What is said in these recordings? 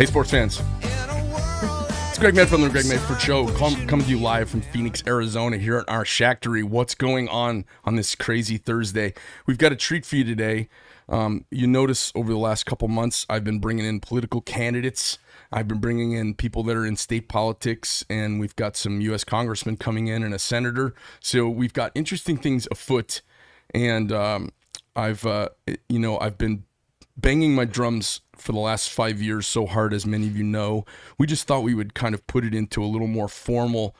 Hey, sports fans. It's Greg Medford from the Greg Medford Show, com- coming to you live from Phoenix, Arizona, here at our Shactory. What's going on on this crazy Thursday? We've got a treat for you today. Um, you notice over the last couple months, I've been bringing in political candidates. I've been bringing in people that are in state politics, and we've got some U.S. congressmen coming in and a senator. So we've got interesting things afoot, and um, I've, uh, you know, I've been banging my drums for the last five years so hard, as many of you know. We just thought we would kind of put it into a little more formal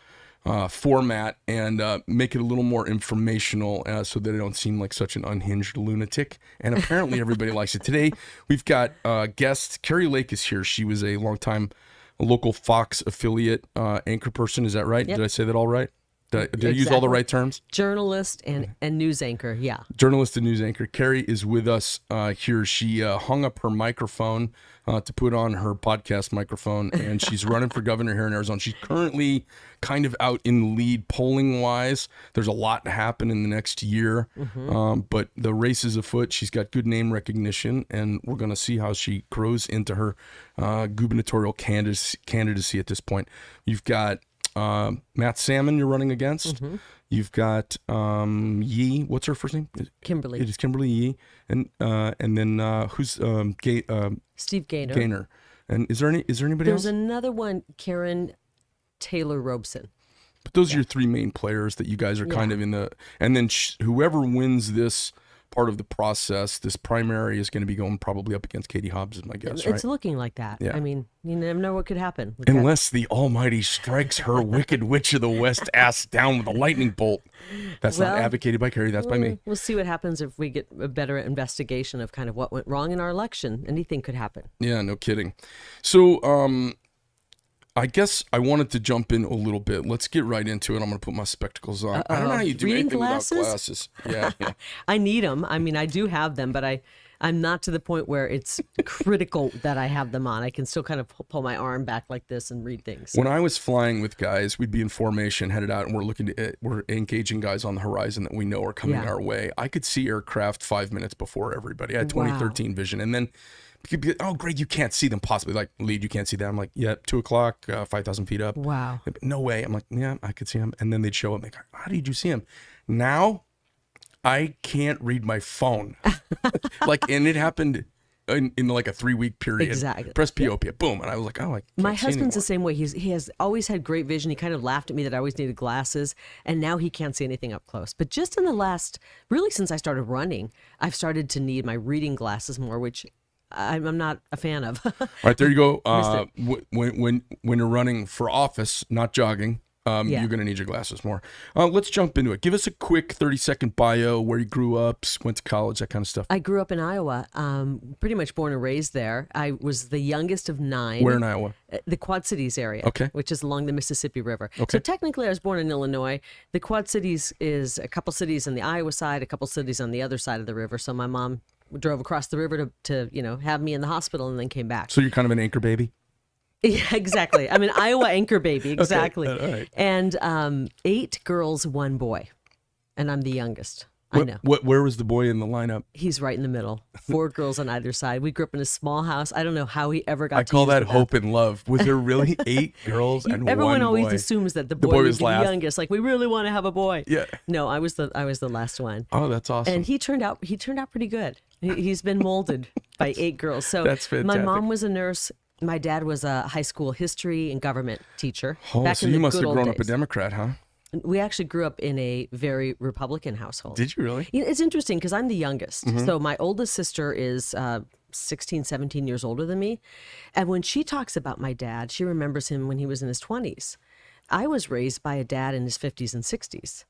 uh, format and uh, make it a little more informational uh, so that I don't seem like such an unhinged lunatic. And apparently, everybody likes it. Today, we've got uh, guest Kari Lake is here. She was a longtime local Fox affiliate uh, anchor person. Is that right? Yep. Did I say that all right? Did I, did I use all the right terms? Journalist and, and news anchor. Yeah. journalist and news anchor Kari is with us uh, here. She uh, hung up her microphone uh, to put on her podcast microphone, and she's running for governor here in Arizona. She's currently kind of out in the lead polling wise. There's a lot to happen in the next year, um, but the race is afoot. She's got good name recognition, and we're going to see how she grows into her uh, gubernatorial candidacy, candidacy at this point. You've got uh, Matt Salmon you're running against. You've got um, Yee. What's her first name? Kimberly. It is Kimberly Yee, and uh, and then uh, who's um, Ga- um, Steve Gaynor. Gaynor? And is there any? Is there anybody There's else? There's another one, Karrin Taylor Robson. but those are your three main players that you guys are kind of in the. And then sh- whoever wins this part of the process, this primary is going to be going probably up against Katie Hobbs, is my guess, right? It's looking like that. Yeah. I mean, you never know what could happen. with that. Unless the Almighty strikes her wicked witch of the West ass down with a lightning bolt. That's not advocated by Kari. That's by me. We'll see what happens if we get a better investigation of kind of what went wrong in our election. Anything could happen. Yeah, no kidding. So, um, I guess I wanted to jump in a little bit. Let's get right into it. I'm going to put my spectacles on. I don't know how you do Reading anything glasses? without glasses. Yeah, yeah. I need them. I mean, I do have them, but I, I'm not to the point where it's critical that I have them on. I can still kind of pull my arm back like this and read things. when I was flying with guys, we'd be in formation, headed out, and we're looking to eh, we're engaging guys on the horizon that we know are coming Yeah. our way. I could see aircraft five minutes before everybody. I had Wow. 2013 vision, and then. Be, Oh, Greg, you can't see them possibly. Like, lead, you can't see them. I'm like, yeah, two o'clock, uh, 5,000 feet up. Wow. No way. I'm like, yeah, I could see them. And then they'd show up. Like, how did you see them? Now, I can't read my phone. like, and it happened in, in like a three week period. Exactly. Press POP, boom, and I was like, oh, I My husband's the same way. He's he has always had great vision. He kind of laughed at me that I always needed glasses, and now he can't see anything up close. But just in the last, really since I started running, I've started to need my reading glasses more, which I'm, I'm not a fan of. All right, there you go. Uh, when when when you're running for office, not jogging, um, Yeah. you're gonna need your glasses more. Uh, let's jump into it. Give us a quick 30 second bio, where you grew up, went to college, that kind of stuff. I grew up in Iowa, um, pretty much born and raised there. I was the youngest of nine. Where in Iowa? Uh, the Quad Cities area, Okay. which is along the Mississippi River. Okay. So technically, I was born in Illinois. The Quad Cities is a couple cities on the Iowa side, a couple cities on the other side of the river. So my mom drove across the river to, to you know have me in the hospital and then came back. So you're kind of an anchor baby. Yeah, exactly. I'm an Iowa anchor baby. Exactly. all right. And um, eight girls, one boy, and I'm the youngest. I know. what? Where was the boy in the lineup? He's right in the middle. Four girls on either side. We grew up in a small house. I don't know how he ever got. I call that the hope and love. Was there really eight girls and one Everyone one always boy? assumes that the The boy, boy was was the last. youngest. Like we really want to have a boy. Yeah. No, I was the I was the last one, Oh, that's awesome. and he turned out he turned out pretty good. He, he's been molded by eight girls. So That's My mom was a nurse. My dad was a high school history and government teacher. oh, back so in you the must good have old grown up a days. Democrat, huh? We actually grew up in a very Republican household. Did you really? You know, it's interesting because I'm the youngest. Mm-hmm. So my oldest sister is uh, 16, 17 years older than me. And when she talks about my dad, she remembers him when he was in his 20s. I was raised by a dad in his 50s and 60s.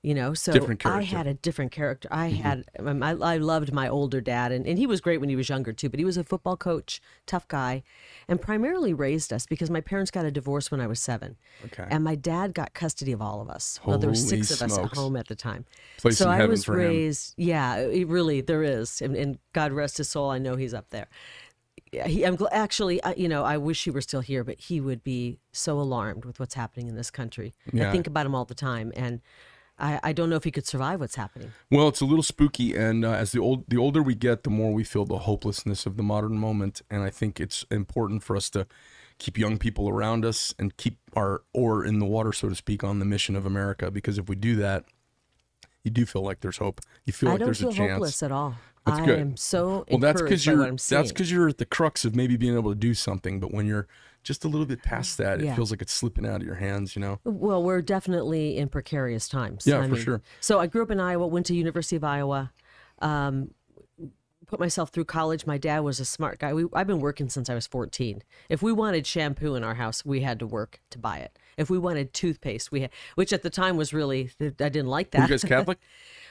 You know, so Different I character. Mm-hmm. had a different character. I had, um, I, I loved my older dad, and, and he was great when he was younger too. But he was a football coach, tough guy, and primarily raised us because my parents got a divorce when I was seven, Okay. and my dad got custody of all of us. well, there were Holy six of us at home at the time. Place so I was for him. raised. Yeah, really there is, and, and God rest his soul. I know he's up there. Yeah, He, I'm gl- actually, I- you know, I wish he were still here, but he would be so alarmed with what's happening in this country. Yeah. I think about him all the time, and I, I don't know if he could survive what's happening. Well, it's a little spooky, and uh, as the old the older we get, the more we feel the hopelessness of the modern moment. And I think it's important for us to keep young people around us and keep our oar in the water, so to speak, on the mission of America. Because if we do that, you do feel like there's hope. You feel I like don't there's feel a chance. hopeless at all. That's I good. am so Well, that's because you're what I'm that's because you're at the crux of maybe being able to do something. But when you're just a little bit past that, it feels like it's slipping out of your hands. You know. Well, we're definitely in precarious times. Yeah, I for mean, sure. So I grew up in Iowa, went to University of Iowa, um, put myself through college. My dad was a smart guy. We, I've been working since I was 14. If we wanted shampoo in our house, we had to work to buy it. If we wanted toothpaste, we had, which at the time was really I didn't like Were that. you guys Catholic?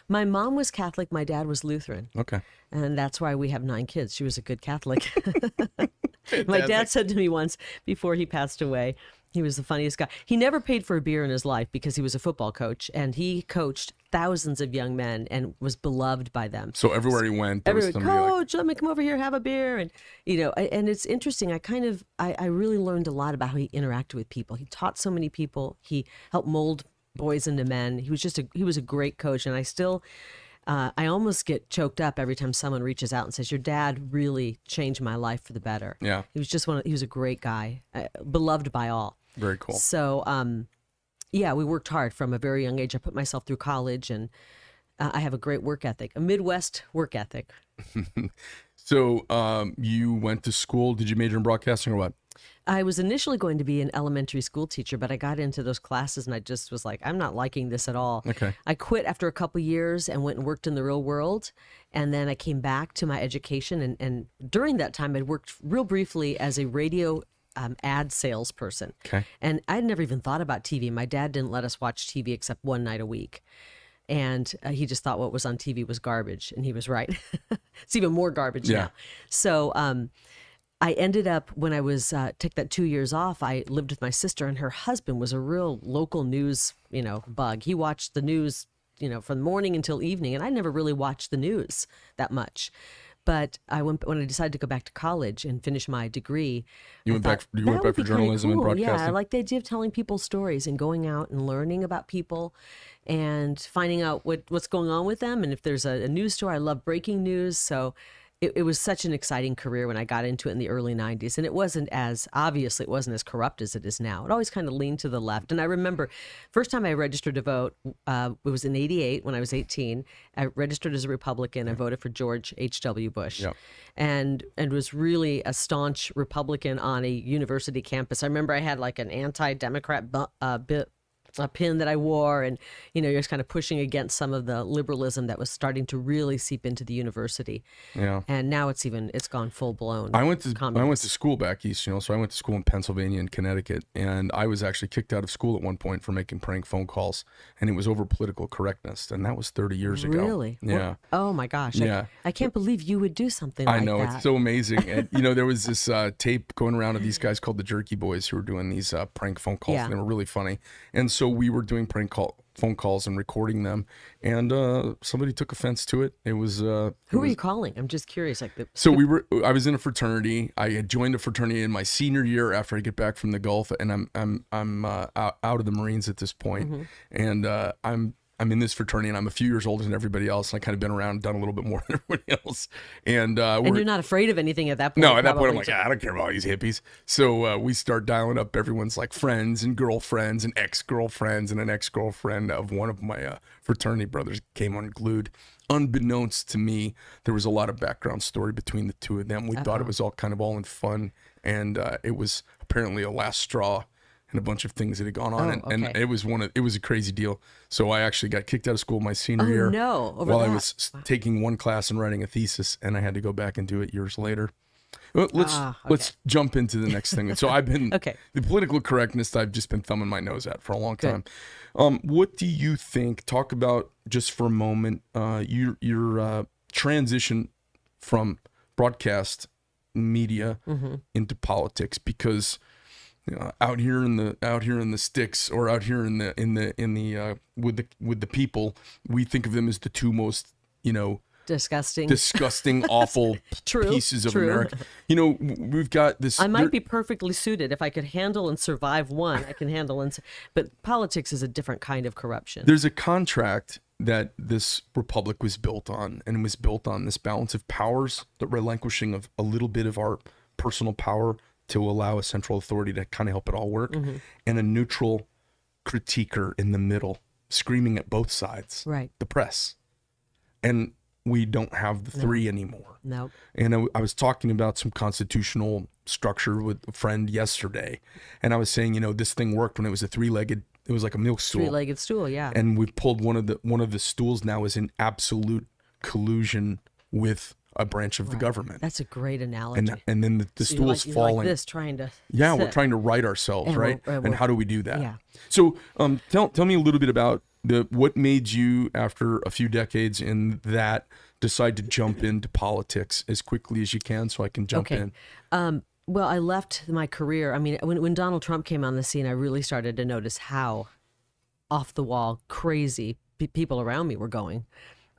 My mom was Catholic. My dad was Lutheran. Okay. And that's why we have nine kids. She was a good Catholic. My dad said to me once before he passed away, he was the funniest guy. He never paid for a beer in his life because he was a football coach and he coached thousands of young men and was beloved by them. So everywhere he went, there was Everyone, somebody like, coach, let me come over here, have a beer, and you know, I- and it's interesting. I kind of, I, I really learned a lot about how he interacted with people. He taught so many people. He helped mold boys into men. He was just a, he was a great coach, and I still, uh, I almost get choked up every time someone reaches out and says, "Your dad really changed my life for the better." Yeah. he was just one. Of, he was a great guy, uh, beloved by all. very cool. So, um, yeah, we worked hard from a very young age. I put myself through college, and uh, I have a great work ethic, a Midwest work ethic. So um, you went to school. Did you major in broadcasting or what? I was initially going to be an elementary school teacher, but I got into those classes and I just was like, I'm not liking this at all. Okay. I quit after a couple years and went and worked in the real world. And then I came back to my education. And, and during that time, I'd worked real briefly as a radio um, ad salesperson. Okay. And I'd never even thought about TV. My dad didn't let us watch TV except one night a week. And uh, he just thought what was on TV was garbage. And he was right. it's even more garbage Yeah. now. So, um, I ended up when I was uh, took that two years off. I lived with my sister, and her husband was a real local news, you know, bug. He watched the news, you know, from morning until evening, and I never really watched the news that much. But I went when I decided to go back to college and finish my degree. You I went back- thought, you went back for journalism and cool." Yeah, I like the idea of telling people stories and going out and learning about people and finding out what what's going on with them. And if there's a, a news story, I love breaking news. So it, it was such an exciting career when I got into it in the early 90s. And it wasn't as, obviously, it wasn't as corrupt as it is now. It always kind of leaned to the left. And I remember first time I registered to vote, uh, it was in 88 when I was 18. I registered as a Republican. I voted for George H.W. Bush. Yep. And, and was really a staunch Republican on a university campus. I remember I had like an anti Democrat bu- uh, bit a pin that I wore, and you know, you're just kind of pushing against some of the liberalism that was starting to really seep into the university. Yeah. And now it's even it's gone full blown. I went to I went to school back east, you know. So I went to school in Pennsylvania and Connecticut, and I was actually kicked out of school at one point for making prank phone calls, and it was over political correctness, and that was 30 years ago. Really? What- Yeah. Oh my gosh. I- Yeah. I, can't believe you would do something I like know that. it's so amazing, and you know there was this uh, tape going around of these guys called the Jerky Boys who were doing these uh, prank phone calls, Yeah. and they were really funny. And so we were doing prank call phone calls and recording them, and uh, somebody took offense to it. It was uh, Who are you calling? I'm just curious. Like the So we were. I was in a fraternity. I had joined a fraternity in my senior year after I get back from the Gulf, and I'm I'm I'm uh, out, out of the Marines at this point. Mm-hmm. and uh, I'm I'm in this fraternity, and I'm a few years older than everybody else, and I kind of been around, done a little bit more than everybody else. And uh, and you're not afraid of anything at that point. no, at that point I'm like, "Ah, I don't care about all these hippies. So uh, we start dialing up everyone's like friends and girlfriends and ex girlfriends and an ex girlfriend of one of my uh, fraternity brothers came unglued. Unbeknownst to me, there was a lot of background story between the two of them. We thought it was all kind of all in fun, and uh, it was apparently a last straw. And a bunch of things that had gone on, Oh, and, and it was one of it was a crazy deal. So I actually got kicked out of school my senior Oh, year no, over while I was s- taking one class and writing a thesis, and I had to go back and do it years later. Well, let's Ah, let's jump into the next thing. So I've been Okay. the political correctness I've just been thumbing my nose at for a long Good. time. Um, what do you think? Talk about just for a moment uh, your your uh, transition from broadcast media Mm-hmm. into politics because know, out here in the out here in the sticks or out here in the in the in the uh, with the with the people we think of them as the two most you know disgusting. disgusting, awful True, pieces of true. America. You know, we've got this. I might there- be perfectly suited if I could handle and survive one. I can handle and, but politics is a different kind of corruption. There's a contract that this republic was built on, and was built on this balance of powers, the relinquishing of a little bit of our personal power to allow a central authority to kind of help it all work, Mm-hmm. and a neutral critiquer in the middle, screaming at both sides, Right. the press. And we don't have the three anymore. No. And I, I was talking about some constitutional structure with a friend yesterday, and I was saying, you know, this thing worked when it was a three-legged. It was like a milk stool Three-legged stool, yeah. and we've pulled one of the one of the stools now is in absolute collusion with a branch of the government That's a great analogy. and and then the, the So like- stool's like falling this trying to yeah we're trying to right ourselves And we're- right and how do we do that yeah. so um tell tell me a little bit about the what made you after a few decades in that decide to jump into politics as quickly as you can so I can jump Okay. in Um, well, I left my career. I mean, when, when Donald Trump came on the scene, I really started to notice how off the wall, crazy pe- people around me were going.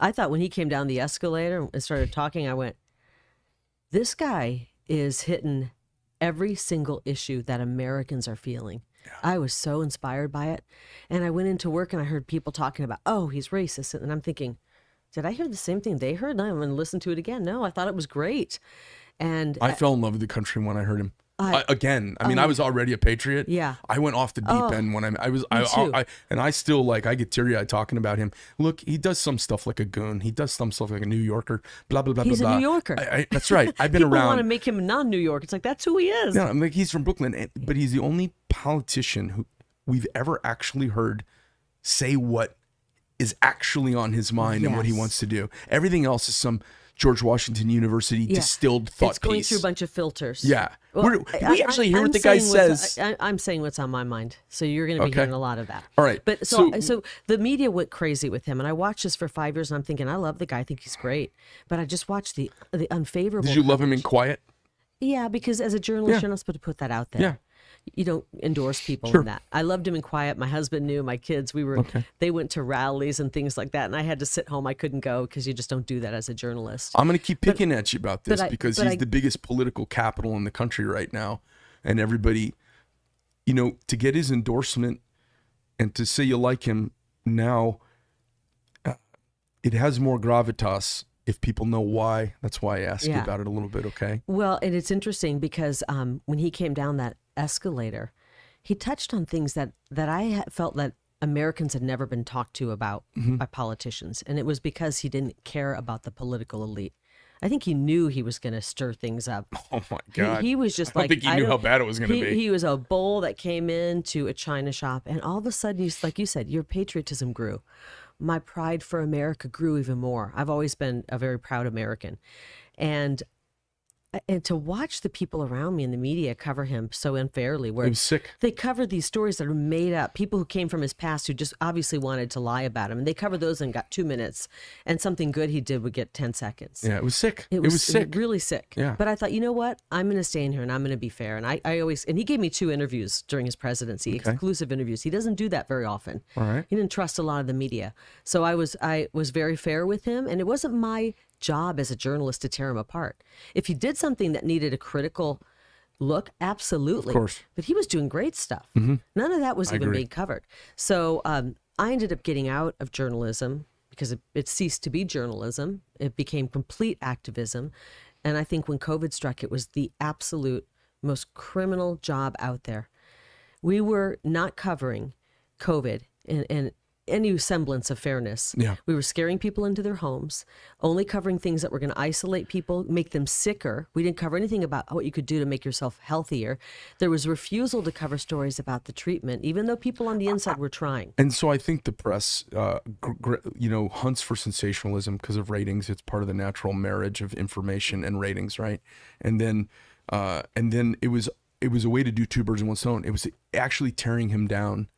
I thought when he came down the escalator and started talking, I went, this guy is hitting every single issue that Americans are feeling. I was so inspired by it. And I went into work and I heard people talking about, oh, he's racist. And I'm thinking, did I hear the same thing they heard? And I'm going to listen to it again. No, I thought it was great. And I fell in love with the country when I heard him. I- I, again, I mean, I oh. was already a patriot. Yeah. I went off the deep Oh, end when I, I was, I. I, and I still like, I get teary eyed talking about him. Look, he does some stuff like a goon. He does some stuff like a New Yorker. Blah blah blah He's a blah. New. Yorker. That's right. I've been around. people around. want to make him non-New York. It's like that's who he is. Yeah, I'm like he's from Brooklyn, eh, but he's the only politician who we've ever actually heard say what is actually on his mind and what he wants to do. Everything else is some George Washington University Yeah. distilled thought it's going piece. through a bunch of filters. Yeah. Well, I- actually hear I'm what the guy says. I, I'm saying what's on my mind. So you're going to be Okay. hearing a lot of that. All right. But so, So- so the media went crazy with him, and I watched this for five years, and I'm thinking, I love the guy. I think he's great. But I just watched the the unfavorable. Did you love him in quiet? Yeah, because as a journalist, Yeah. you're not supposed to put that out there. Yeah. You don't endorse people Sure. in that. I loved him in quiet. My husband knew. My kids, we were, they went to rallies and things like that, and I had to sit home. I couldn't go because you just don't do that as a journalist. I'm going to keep picking at you about this but I- because he's I- the biggest political capital in the country right now. And everybody, you know, to get his endorsement and to say you like him now, uh, it has more gravitas if people know why. That's why I asked you about it a little bit, okay? Well, and it's interesting because um, when he came down that escalator, he touched on things that that I felt that Americans had never been talked to about Mm-hmm. by politicians, and it was because he didn't care about the political elite. I think he knew he was going to stir things up. Oh my God. He, was just like, I like think he knew how bad it was gonna be. He was a bull that came into a china shop, and all of a sudden, you, like you said, your patriotism grew. My pride for America grew even more. I've always been a very proud American, and and to watch the people around me in the media cover him so unfairly, where It was sick. they cover these stories that are made up. People who came from his past who just obviously wanted to lie about him, and they covered those and got two minutes, and something good he did would get ten seconds. Yeah, it was sick. It was, sick. really sick. Yeah. But I thought, you know what? I'm going to stay in here and I'm going to be fair. And I, I always, and he gave me two interviews during his presidency, exclusive interviews. He doesn't do that very often. All right. He didn't trust a lot of the media. So I was, I was very fair with him. And it wasn't my job as a journalist to tear him apart. If he did something that needed a critical look, absolutely. Of course. But he was doing great stuff. None of that was even agree. being covered. So um, I ended up getting out of journalism because it, it ceased to be journalism. It became complete activism. And I think when COVID struck, it was the absolute most criminal job out there. We were not covering COVID and, and any semblance of fairness. Yeah. We were scaring people into their homes, only covering things that were going to isolate people, make them sicker. We didn't cover anything about what you could do to make yourself healthier. There was refusal to cover stories about the treatment, even though people on the inside were trying. And so I think the press, uh, gr- gr- you know, hunts for sensationalism because of ratings. It's part of the natural marriage of information and ratings, right? And then, uh, and then it was it was a way to do two birds in one stone. It was actually tearing him down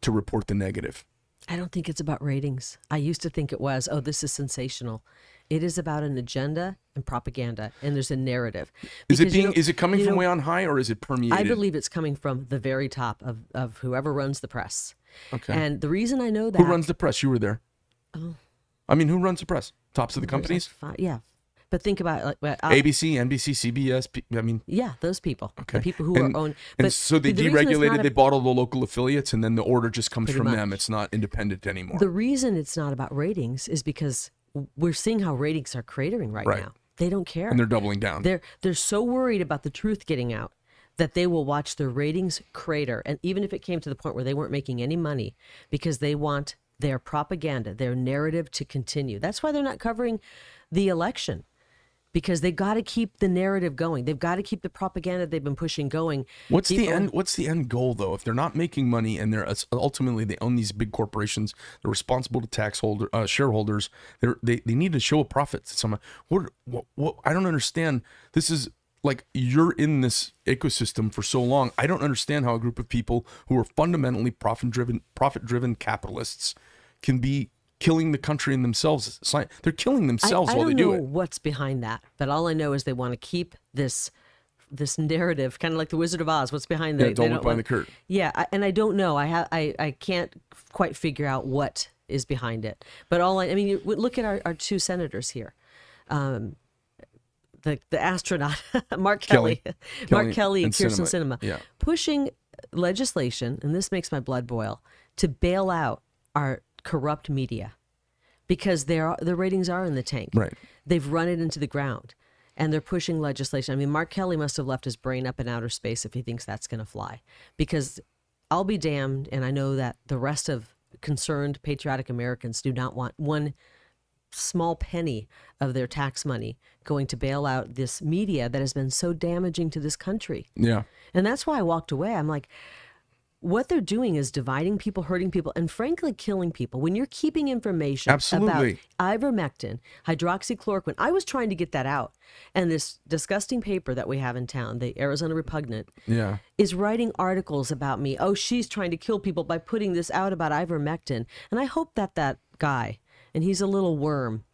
to report the negative. I don't think it's about ratings. I used to think it was, oh, hmm. this is sensational. It is about an agenda and propaganda, and there's a narrative. Is it Because, you being know- is it coming from know, way on high or is it permeated? I believe it's coming from the very top of, of whoever runs the press. Okay. And the reason I know that Who runs the press? You were there. Oh. I mean, who runs the press? Tops of the companies? Fine, Yeah, but think about like ABC, NBC, CBS. P- I mean, yeah, those people, okay. the people who and, are owned. And But so they the deregulated, a- they bought all the local affiliates, and then the order just comes from much. them. It's not independent anymore. The reason it's not about ratings is because we're seeing how ratings are cratering right, Right. now. They don't care. and they're doubling down. They're they're so worried about the truth getting out that they will watch their ratings crater and even if it came to the point where they weren't making any money because they want their propaganda, their narrative to continue. That's why they're not covering the election. Because they've got to keep the narrative going. They've got to keep the propaganda they've been pushing going. What's the end? What's the end goal though? If they're not making money and they're ultimately they own these big corporations, they're responsible to tax holder uh, shareholders. They're, they they need to show a profit to someone. What, what what I don't understand. This is like you're in this ecosystem for so long. I don't understand how a group of people who are fundamentally profit driven profit driven capitalists can be killing the country and themselves. They're killing themselves I while don't they do know it. what's behind that, but all I know is they want to keep this this narrative, kind of like the Wizard of Oz. What's behind the? Yeah, don't look behind want- the curtain. Yeah, I, and I don't know. I have I I can't quite figure out what is behind it. But all I, I mean, you, look at our, our two senators here. Um, the the astronaut Mark Kelly, Kelly. Mark Kelly Kelly, and Kyrsten. Sinema, Yeah. pushing legislation, and this makes my blood boil, to bail out our corrupt media because their the ratings are in the tank. Right. They've run it into the ground, and they're pushing legislation. I mean, Mark Kelly must have left his brain up in outer space if he thinks that's going to fly, because I'll be damned, and I know that the rest of concerned patriotic Americans do not want one small penny of their tax money going to bail out this media that has been so damaging to this country. Yeah. And that's why I walked away. I'm like, what they're doing is dividing people, hurting people, and frankly, killing people. When you're keeping information Absolutely. about ivermectin, hydroxychloroquine, I was trying to get that out. And this disgusting paper that we have in town, the Arizona Repugnant, Yeah. is writing articles about me. Oh, she's trying to kill people by putting this out about ivermectin. And I hope that that guy, and he's a little worm,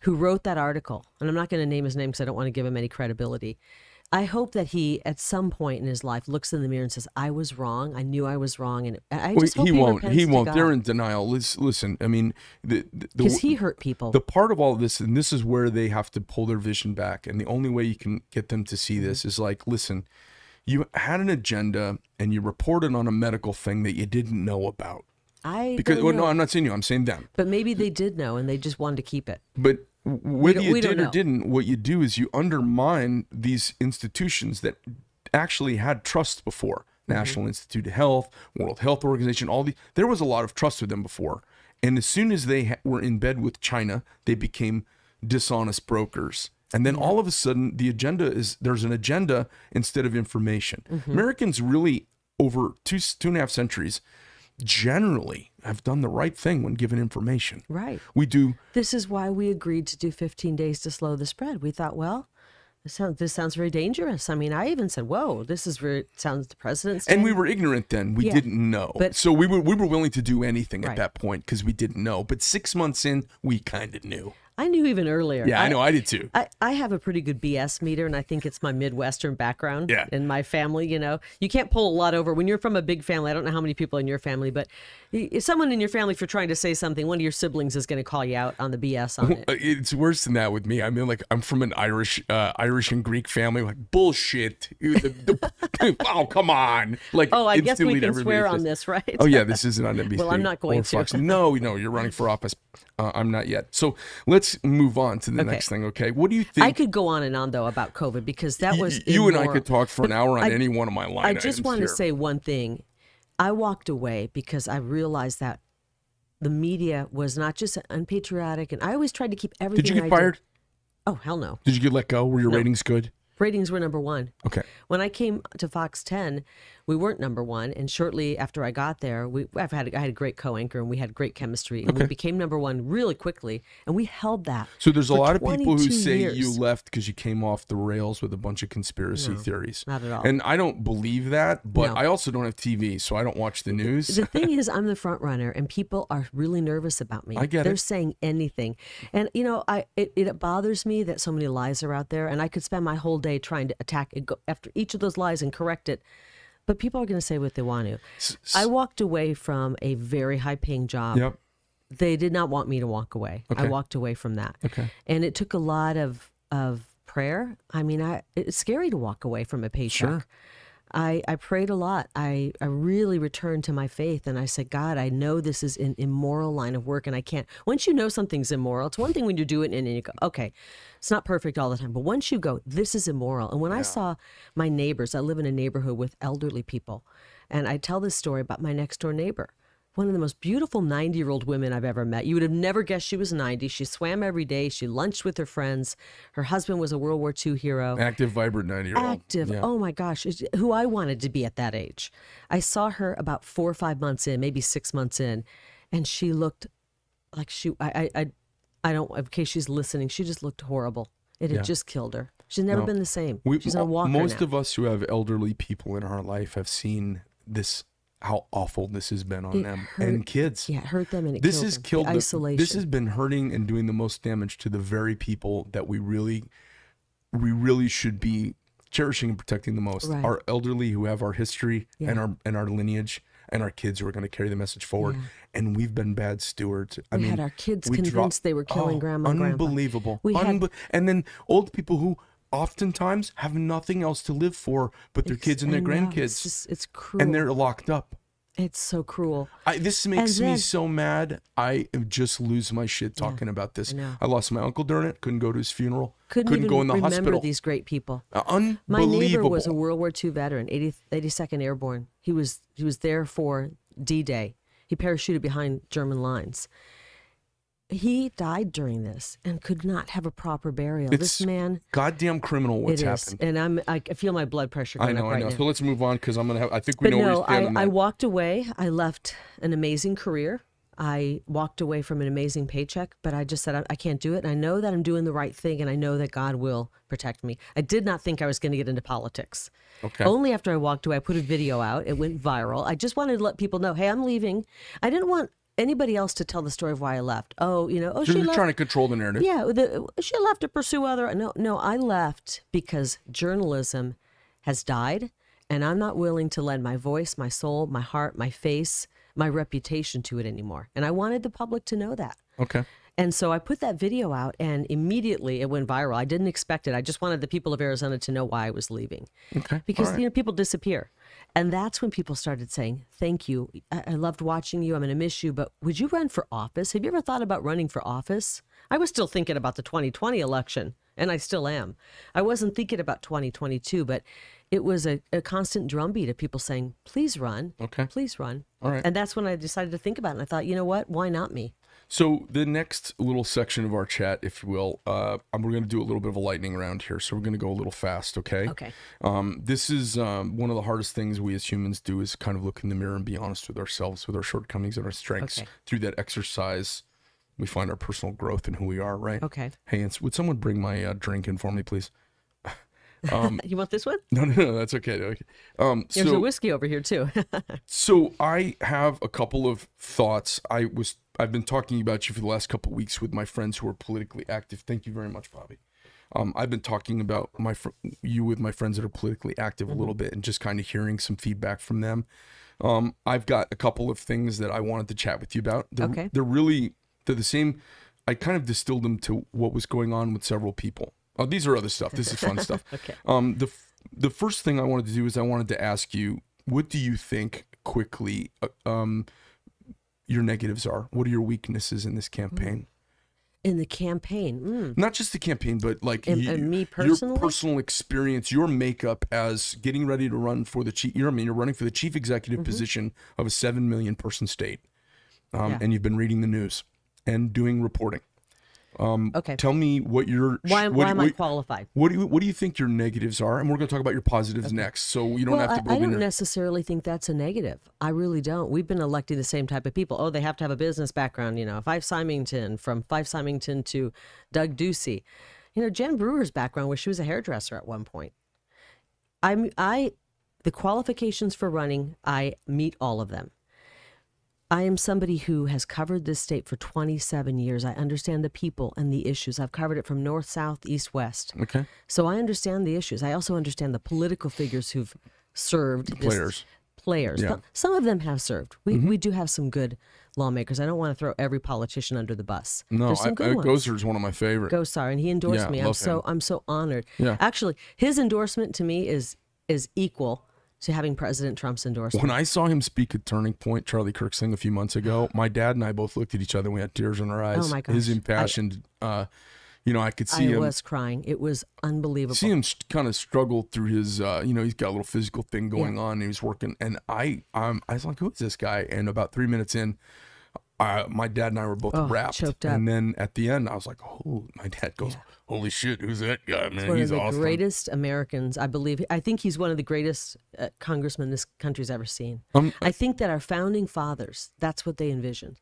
who wrote that article, and I'm not going to name his name because I don't want to give him any credibility. I hope that he, at some point in his life, looks in the mirror and says, "I was wrong. I knew I was wrong." And I Well, just hope he he, won't. He won't. They're in denial. Lis- Listen, I mean, because he hurt people. the part of all of this, and this is where they have to pull their vision back. And the only way you can get them to see Mm-hmm. this is like, listen, you had an agenda and you reported on a medical thing that you didn't know about. I Because well, no. I'm not saying you. I'm saying them. but maybe they did know and they just wanted to keep it. But whether you did or didn't, what you do is you undermine these institutions that actually had trust before. Mm-hmm. National Institute of Health, World Health Organization, all the there was a lot of trust with them before. And as soon as they ha- were in bed with China, they became dishonest brokers. And then all of a sudden, the agenda is there's an agenda instead of information. Mm-hmm. Americans really, over two two and a half centuries, generally have done the right thing when given information. Right. We do This is why we agreed to do 15 days to slow the spread. We thought, well, this sounds this sounds very dangerous. I mean, I even said, "Whoa, this is very sounds the president's." and we were ignorant then we Yeah. didn't know But- so we were we were willing to do anything at that point because we didn't know but six months in we kind of knew I knew even earlier. yeah I, know i did too I, I have a pretty good BS meter, and I think it's my Midwestern background Yeah. in my family. You know, you can't pull a lot over when you're from a big family. I don't know how many people in your family, but if someone in your family, if you're trying to say something, one of your siblings is going to call you out on the BS on it. Uh, it's worse than that with me i mean like i'm from an irish uh, irish and greek family like bullshit oh come on like Oh, I guess we can swear on says- this, right? Oh yeah, this isn't on NBC. Well, I'm not going to. Fox. No, no, you're running for office. Uh, I'm not yet. So let's move on to the Okay. next thing. Okay, what do you think? I could go on and on though about COVID because that was you and I could talk for an hour on I- any one of my line I just want to say one thing. I walked away because I realized that the media was not just unpatriotic, and I always tried to keep everything. Did you get I fired? Oh hell no! Did you get let go? Were your ratings good? Ratings were number one. Okay. When I came to Fox 10, we weren't number one, and shortly after I got there, we I've had I had a great co-anchor, and we had great chemistry, and we became number one really quickly, and we held that. So there's a lot of people who 22 say you left because you came off the rails with a bunch of conspiracy theories. not at all. And I don't believe that, but No. I also don't have TV, so I don't watch the news. the thing is, I'm the front runner, and people are really nervous about me. I get They're it. saying anything, and you know, I it, it bothers me that so many lies are out there, and I could spend my whole day trying to attack and go after each of those lies and correct it. But people are going to say what they want to. I walked away from a very high-paying job Yep. they did not want me to walk away. I walked away from that. Okay. And it took a lot of of prayer. I mean, I it's scary to walk away from a paycheck. Sure. I, I prayed a lot. I, I really returned to my faith and I said, God, I know this is an immoral line of work and I can't. Once you know something's immoral, it's one thing when you do it and then you go, okay, it's not perfect all the time. But once you go, this is immoral. And when I saw my neighbors, I live in a neighborhood with elderly people. And I tell this story about my next door neighbor one of the most beautiful 90 year old women I've ever met. You would have never guessed she was 90. She swam every day. She lunched with her friends. Her husband was a World War II hero. Active, vibrant 90 year old. Active. Oh my gosh. Who I wanted to be at that age. I saw her about four or five months in, maybe six months in, and she looked like she, I, I, I, I don't, in case she's listening, she just looked horrible. It had Yeah. just killed her. She's never No. been the same. We, she's on a walker most now. of us who have elderly people in our life have seen this, how awful this has been on It them hurt- and kids. yeah, it hurt them and it this killed has. The killed the- isolation. this has been hurting and doing the most damage to the very people that we really we really should be cherishing and protecting the most Right. our elderly who have our history and our and our lineage and our kids who are going to carry the message forward Yeah. and we've been bad stewards i We mean had our kids convinced dro- they were killing Oh, grandma and grandpa. unbelievable We had- and then old people who oftentimes have nothing else to live for but their kids and their grandkids It's, just, it's cruel. and they're locked up it's so cruel. I, this makes me so mad. I just lose my shit talking about this. I. I lost my uncle during it. Couldn't go to his funeral. Couldn't, even go in the remember hospital. these great people. Uh, My neighbor was a World War II veteran, 80, 82nd Airborne. He was he was there for D-Day. He parachuted behind German lines. He died during this and could not have a proper burial. It's this man, goddamn criminal. What's it is, happened? and I'm I feel my blood pressure I know. up I know. now. So let's move on because I'm gonna have. I think we But know where no, stand I, I walked away. I left an amazing career. I walked away from an amazing paycheck, but I just said, I, I can't do it. And I know that I'm doing the right thing, and I know that God will protect me. I did not think I was going to get into politics. Okay. Only after I walked away, I put a video out. It went viral. I just wanted to let people know, hey, I'm leaving. I didn't want anybody else to tell the story of why I left. Oh, you know, oh, So she you're left. trying to control the narrative. Yeah, the, she left to pursue other. No, no, I left because journalism has died, and I'm not willing to lend my voice, my soul, my heart, my face, my reputation to it anymore. And I wanted the public to know that. Okay. And so I put that video out, and immediately it went viral. I didn't expect it. I just wanted the people of Arizona to know why I was leaving Okay. because right. you know people disappear and that's when people started saying thank you. I-, I loved watching you. I'm going to miss you but would you run for office? Have you ever thought about running for office? I was still thinking about the 2020 election and i still am. I wasn't thinking about 2022 but it was a, a constant drumbeat of people saying please run. Okay. please run. All right. and that's when i decided to think about it and i thought you know what? Why not me So the next little section of our chat, if you will, uh, we're going to do a little bit of a lightning round here. So we're going to go a little fast, okay? Okay. Um, this is um, one of the hardest things we as humans do is kind of look in the mirror and be honest with ourselves, with our shortcomings and our strengths. Okay. Through that exercise, we find our personal growth and who we are, right? okay Hey, would someone bring my uh, drink in for me, please? Um, you want this one No, no, no, that's okay. okay. Um, there's so, a whiskey over here too so I have a couple of thoughts. I was I've been talking about you for the last couple of weeks with my friends who are politically active. Thank you very much, Bobby. Um, I've been talking about my fr- you with my friends that are politically active a little bit and just kind of hearing some feedback from them. Um, I've got a couple of things that I wanted to chat with you about. They're, Okay. They're really they're the same. I kind of distilled them to what was going on with several people. Oh, these are other stuff. This is fun stuff. Okay. Um, the f- the first thing I wanted to do is I wanted to ask you, what do you think quickly? uh, Um, your negatives are. What are your weaknesses in this campaign? in the campaign mm. Not just the campaign, but like And- you- and me your personal experience, your makeup as getting ready to run for the chief. You're, I mean, you're running for the chief executive Mm-hmm. position of a seven million person state, um, Yeah. and you've been reading the news and doing reporting. Um, okay Tell me what your why, what, why am i what, qualified what do you what do you think your negatives are? And we're going to talk about your positives next, so you don't well, have to I, I don't your necessarily think that's a negative. I really don't. We've been electing the same type of people. Oh, they have to have a business background. You know, Fife Symington, from Fife Symington to Doug Ducey. You know, Jan Brewer's background was she was a hairdresser at one point. I'm I, the qualifications for running, I meet all of them. I am somebody who has covered this state for 27 years. I understand the people and the issues. I've covered it from north, south, east, west. okay So I understand the issues. I also understand the political figures who've served this- players. Players. Yeah. Some of them have served. We mm-hmm. we do have some good lawmakers. I don't want to throw every politician under the bus. No, There's I, some good I. Gosar is one of my favorite. Gosar, and he endorsed Yeah, me. I'm so him. I'm so honored. Yeah. Actually, his endorsement to me is is equal to having President Trump's endorsement. When I saw him speak at Turning Point, Charlie Kirk thing a few months ago, my dad and I both looked at each other. and We had tears in our eyes. Oh my His gosh. I- impassioned, uh, you know, I could see I him. was crying. It was unbelievable. see him kind of struggle through his uh, you know he's got a little physical thing going on and he was working and i um i was like who is this guy and about three minutes in uh, my dad and i were both Oh, wrapped and then at the end i was like oh my dad goes holy shit who's that guy man He's one he's of the awesome greatest Americans, I believe. I think he's one of the greatest uh, congressmen this country's ever seen. Um, I think that our founding fathers, that's what they envisioned.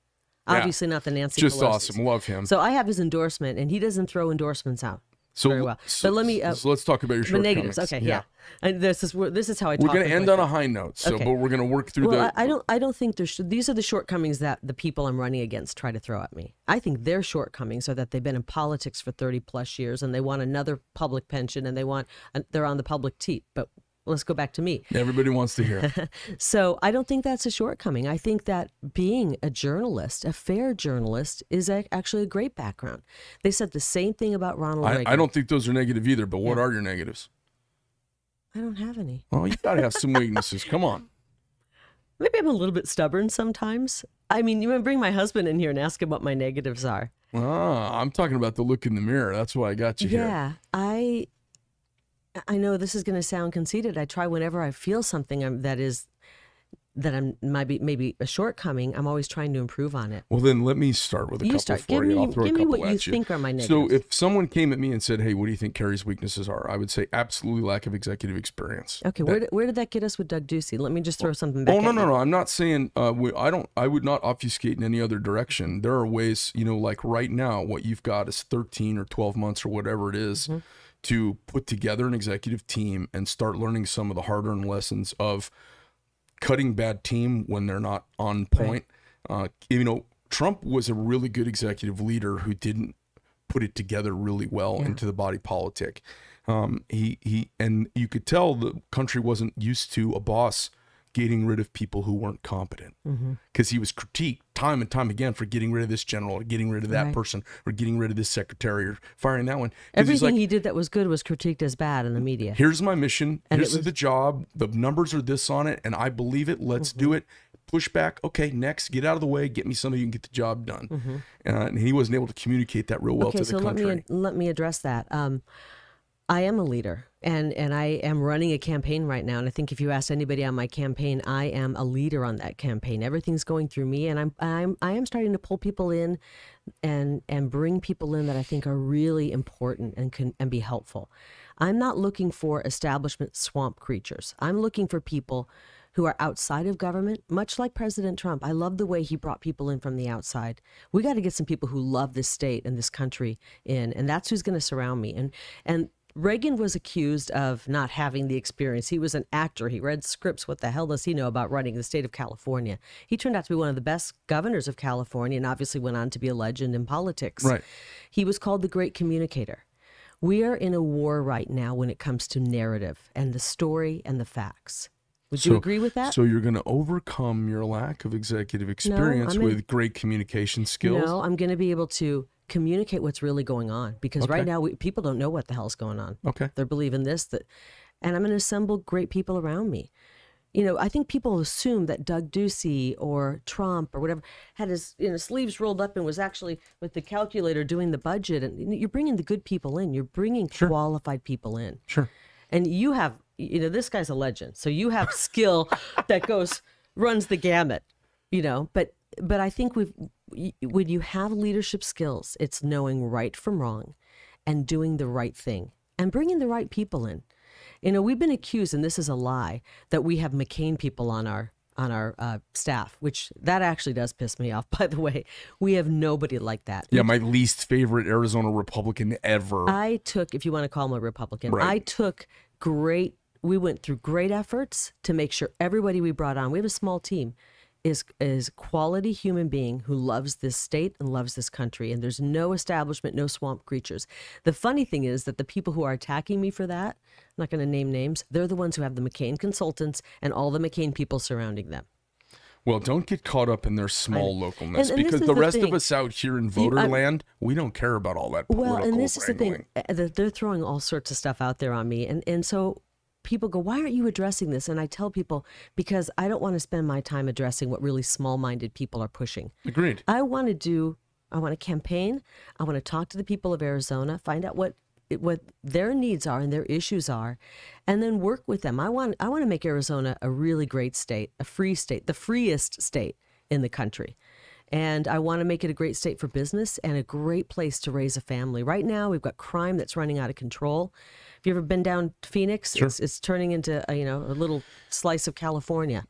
Yeah. Obviously, not the Nancy just Pelosi's. awesome love him So I have his endorsement, and he doesn't throw endorsements out so, very well. so, but let me. Uh, so let's talk about your the negatives. Okay, yeah. And this is this is how I. we're gonna end my on a high note so Okay. but we're gonna work through Well, the I, I don't. I don't think there's. These are the shortcomings that the people I'm running against try to throw at me. I think their shortcomings are that they've been in politics for 30 plus years and they want another public pension and they want. They're on the public teat. But let's go back to me. everybody wants to hear So I don't think that's a shortcoming. I think that being a journalist, a fair journalist, is a, actually a great background. They said the same thing about Ronald I, Reagan. I don't think those are negative either but what are your negatives I don't have any. well you gotta have some weaknesses come on Maybe I'm a little bit stubborn sometimes. I mean, you to bring my husband in here and ask him what my negatives are. Ah, I'm talking about the look in the mirror. That's why I got you here. Yeah, I I know this is going to sound conceited. I try whenever I feel something I'm, that is that I'm might be maybe a shortcoming. I'm always trying to improve on it. Well, then let me start with a You couple start. for Give you. me- I'll throw give a me couple what you at think are my So if someone came at me and said, "Hey, what do you think Kari's weaknesses are?" I would say absolutely lack of executive experience. Okay, That- where did, where did that get us with Doug Ducey? Let me just throw something back. Oh no no you. no! I'm not saying uh, we, I don't. I would not obfuscate in any other direction. There are ways, you know, like right now, what you've got is 13 or 12 months or whatever it is Mm-hmm. To put together an executive team and start learning some of the hard-earned lessons of cutting bad team when they're not on point. Uh, you know, Trump was a really good executive leader who didn't put it together really well into the body politic. Um, he he and you could tell the country wasn't used to a boss getting rid of people who weren't competent Mm-hmm. because he was critiqued time and time again for getting rid of this general or getting rid of that Right. person or getting rid of this secretary or firing that one. Everything like, he did that was good was critiqued as bad in the media. here's my mission And here's was- the job the numbers are this on it and i believe it let's Mm-hmm. do it push back okay next get out of the way get me somebody who can get the job done uh, and he wasn't able to communicate that real well Mm-hmm. okay, to the so let country me let me address that. Um, I am a leader, and and I am running a campaign right now. And I think if you ask anybody on my campaign, I am a leader on that campaign. Everything's going through me, and I'm I'm I am starting to pull people in, and and bring people in that I think are really important and can and be helpful. I'm not looking for establishment swamp creatures. I'm looking for people who are outside of government, much like President Trump. I love the way he brought people in from the outside. We got to get some people who love this state and this country in, and that's who's going to surround me. And and Reagan was accused of not having the experience. He was an actor. He read scripts. What the hell does he know about running the state of California? He turned out to be one of the best governors of California and obviously went on to be a legend in politics. Right. He was called the great communicator. We are in a war right now when it comes to narrative and the story and the facts. Would you agree with that? So you're going to overcome your lack of executive experience in- with great communication skills. No, I'm going to be able to communicate what's really going on because right now we, people don't know what the hell's going on. Okay. They're believing this that, and I'm going to assemble great people around me. You know, I think people assume that Doug Ducey or Trump or whatever had his you know sleeves rolled up and was actually with the calculator doing the budget. And you're bringing the good people in. You're bringing qualified people in. Sure. and you have you know this guy's a legend so you have skill that goes runs the gamut you know but but i think we've when you have leadership skills it's knowing right from wrong and doing the right thing and bringing the right people in you know we've been accused and this is a lie that we have mccain people on our on our uh, staff which that actually does piss me off by the way we have nobody like that Yeah, my least favorite Arizona Republican ever. I took, if you want to call him a Republican, Right. I took great, we went through great efforts to make sure everybody we brought on, we have a small team, is is quality human being who loves this state and loves this country. And there's no establishment, no swamp creatures. The funny thing is that the people who are attacking me for that, I'm not going to name names, they're the ones who have the McCain consultants and all the McCain people surrounding them. Well, don't get caught up in their small localness And- and because the the rest of us out here in You- voter land, we don't care about all that political Well, and this is the thing uh, that they're throwing all sorts of stuff out there on me, and and so people go, "Why aren't you addressing this?" And I tell people because I don't want to spend my time addressing what really small-minded people are pushing. Agreed. I want to do. I want to campaign. I want to talk to the people of Arizona, find out what what their needs are and their issues are, and then work with them. I want I want to make Arizona a really great state, a free state, the freest state in the country. And I want to make it a great state for business and a great place to raise a family. Right now, we've got crime that's running out of control. Have you ever been down Phoenix? It's, it's turning into a, you know a little slice of California,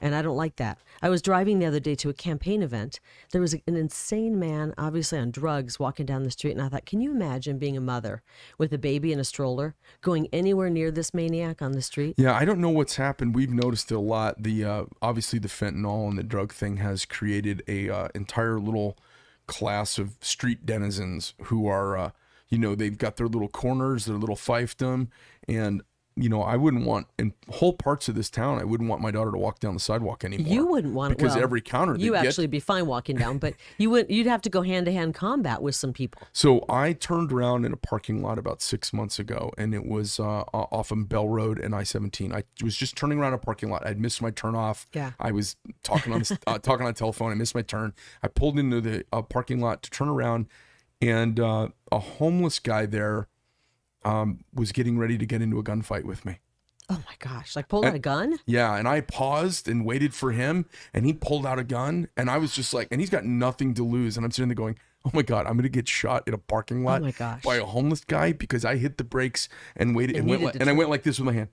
and I don't like that. I was driving the other day to a campaign event. There was an insane man, obviously on drugs, walking down the street, and I thought, can you imagine being a mother with a baby in a stroller going anywhere near this maniac on the street? Yeah, I don't know what's happened. We've noticed it a lot. The uh, obviously the fentanyl and the drug thing has created a uh, entire little class of street denizens who are, uh, you know, they've got their little corners, their little fiefdom, and you know, I wouldn't want in whole parts of this town. I wouldn't want my daughter to walk down the sidewalk anymore. You wouldn't want to because well, every counter you get- actually be fine walking down, but you would you'd have to go hand to hand combat with some people. So I turned around in a parking lot about six months ago, and it was uh, off of Bell Road and I seventeen. I was just turning around a parking lot. I'd missed my turn off. Yeah. I was talking on the, uh, talking on the telephone. I missed my turn. I pulled into the uh, parking lot to turn around, and uh, a homeless guy there um, was getting ready to get into a gunfight with me. Oh my gosh! Like pull out a gun? Yeah, and I paused and waited for him, and he pulled out a gun, and I was just like, and he's got nothing to lose, and I'm sitting there going, "Oh my god, I'm gonna get shot in a parking lot Oh my gosh. by a homeless guy because I hit the brakes and waited and, And went like, and I went like this with my hand.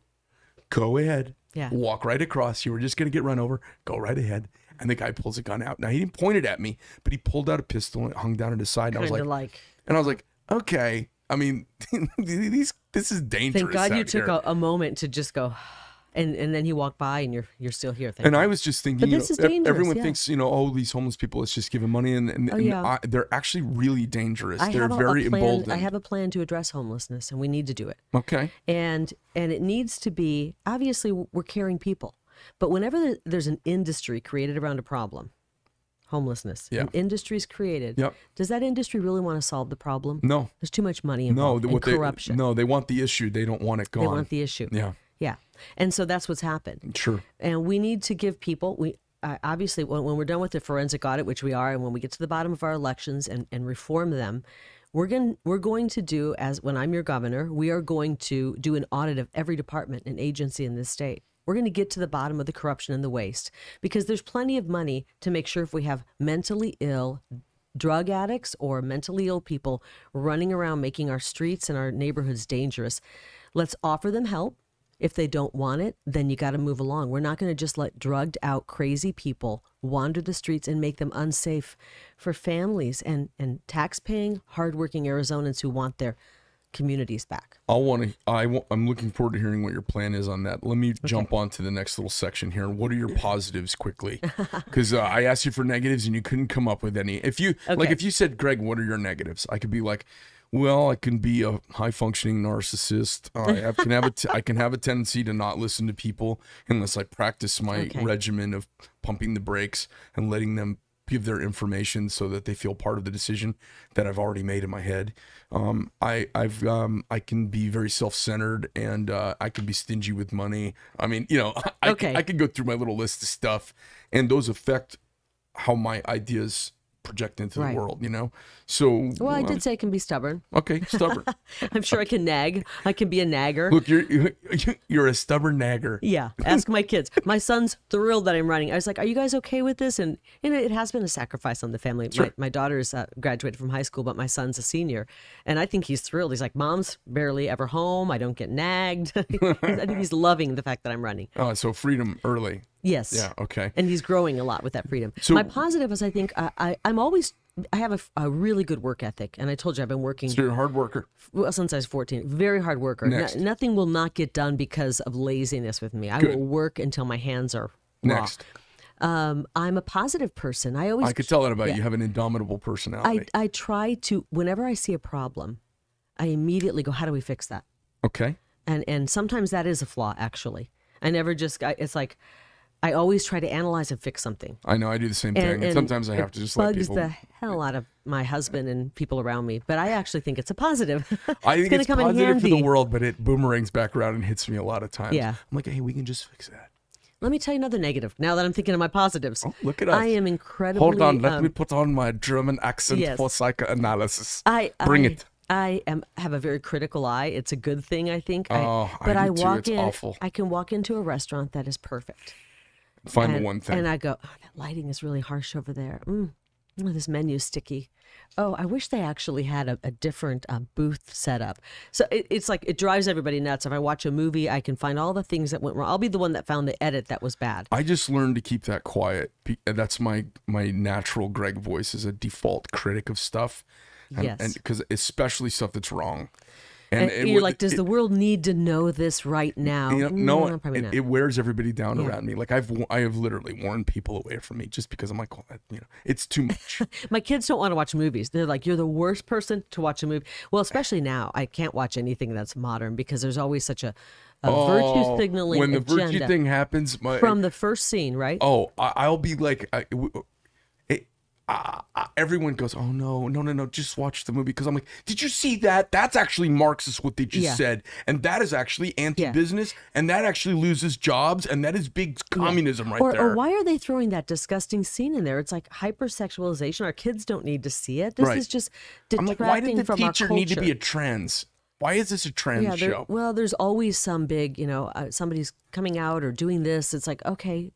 Go ahead, Yeah. walk right across. You were just gonna get run over. Go right ahead." And the guy pulls a gun out. Now he didn't point it at me, but he pulled out a pistol and it hung down at his side. And I was like, like. and I was like, okay. I mean, these this is dangerous. Thank God you took a, a moment to just go, and and then he walked by and you're you're still here. Thank And God. I was just thinking, But this know, is dangerous, everyone yeah. thinks, you know, oh, these homeless people, it's just giving money, and, and, oh, and yeah. I, they're actually really dangerous. I they're very plan. emboldened. I have a plan to address homelessness, and we need to do it. okay, and and it needs to be obviously we're caring people but whenever there's an industry created around a problem homelessness Yeah. an industry is created Yep. does that industry really want to solve the problem no, there's too much money no, involved the- and what they corruption no, they want the issue. They don't want it gone. they want the issue yeah, yeah and so that's what's happened sure. and we need to give people we uh, obviously when, when we're done with the forensic audit which we are and when we get to the bottom of our elections and, and reform them we're going we're going to do as when I'm your governor we are going to do an audit of every department and agency in this state we're going to get to the bottom of the corruption and the waste because there's plenty of money to make sure if we have mentally ill drug addicts or mentally ill people running around making our streets and our neighborhoods dangerous let's offer them help if they don't want it, then you got to move along. We're not going to just let drugged out crazy people wander the streets and make them unsafe for families and, and tax paying, hardworking Arizonans who want their communities back. I'll want to. I I'm looking forward to hearing what your plan is on that. Let me jump on to the next little section here. What are your positives quickly? Because uh, I asked you for negatives and you couldn't come up with any. If you like, if you said, Greg, what are your negatives? I could be like, well, I can be a high functioning narcissist. I have, can have a t- I can have a tendency to not listen to people unless I practice my Okay. regimen of pumping the brakes and letting them give their information so that they feel part of the decision that I've already made in my head. Um, I I've um, I can be very self centered and uh, I can be stingy with money. I mean, you know, I, Okay. I could go through my little list of stuff, and those affect how my ideas project into Right. the world. You know, so Well, I um, did say I can be stubborn. Okay, stubborn. I'm sure I can nag. I can be a nagger. Look, you're you're a stubborn nagger. Yeah, ask my kids. My son's thrilled that I'm running. I was like, "Are you guys okay with this?" And and it has been a sacrifice on the family. My, my daughter's uh, graduated from high school, but my son's a senior, and I think he's thrilled. He's like, "Mom's barely ever home. I don't get nagged." I think he's loving the fact that I'm running. Oh, so freedom early. Yes. Yeah. Okay. And he's growing a lot with that freedom. So- my positive is, I think I, I I'm always I have a, a really good work ethic, and I told you I've been working So you're a hard worker. well, since I was 14. Very hard worker. No- nothing will not get done because of laziness with me. I Good. will work until my hands are raw. Next, Um, I'm a positive person. I always I could tell that about yeah. you. You have an indomitable I, personality. I try to whenever I see a problem, I immediately go, how do we fix that? okay. And and sometimes that is a flaw actually. I never just I- it's like I always try to analyze and fix something. I know I do the same thing, and, and sometimes I have to just let bugs people. the hell out of my husband and people around me. But I actually think it's a positive. I think it's come in positive for the world, but it boomerangs back around and hits me a lot of times. Yeah. I'm like, hey, we can just fix that. Let me tell you another negative. Now that I'm thinking of my positives, Oh, look at us. I am incredibly. Hold on, let um, me put on my German accent yes. for psychoanalysis. I Bring I, it. I am have a very critical eye. It's a good thing, I think. I- Oh, I but I, too. walk It's in. awful. I can walk into a restaurant that is perfect. Find and, the one thing. And I go, oh, that lighting is really harsh over there. Mm, oh, this menu's sticky. Oh, I wish they actually had a, a different uh, booth set up. So it, it's like it drives everybody nuts. If I watch a movie, I can find all the things that went wrong. I'll be the one that found the edit that was bad. I just learned to keep that quiet. That's my my natural Greg voice is a default critic of stuff. And, Yes. and because especially stuff that's wrong. And, it you're would- like, does it- the world need to know this right now? you know, no, Mm, probably it, not. it wears everybody down Yeah. around me. Like I've I have literally warned people away from me just because I'm like, oh, that- you know, it's too much. My kids don't want to watch movies. They're like, you're the worst person to watch a movie. Well, especially now, I can't watch anything that's modern because there's always such a, a Oh, virtue signaling when the virtue thing happens, my from the first scene, right? oh, I, I'll be like, I, everyone goes, oh no, no, no, no, just watch the movie because I'm like, did you see that? That's actually Marxist what they just Yeah. said, and that is actually anti-business, and that actually loses jobs, and that is big communism right or, there. or why are they throwing that disgusting scene in there? It's like hypersexualization. Our kids don't need to see it. This Right. is just I'm like, why did the teacher need to be a trans? Why is this a trans yeah, there, show? well, there's always some big, you know, uh, somebody's coming out or doing this. It's like, okay,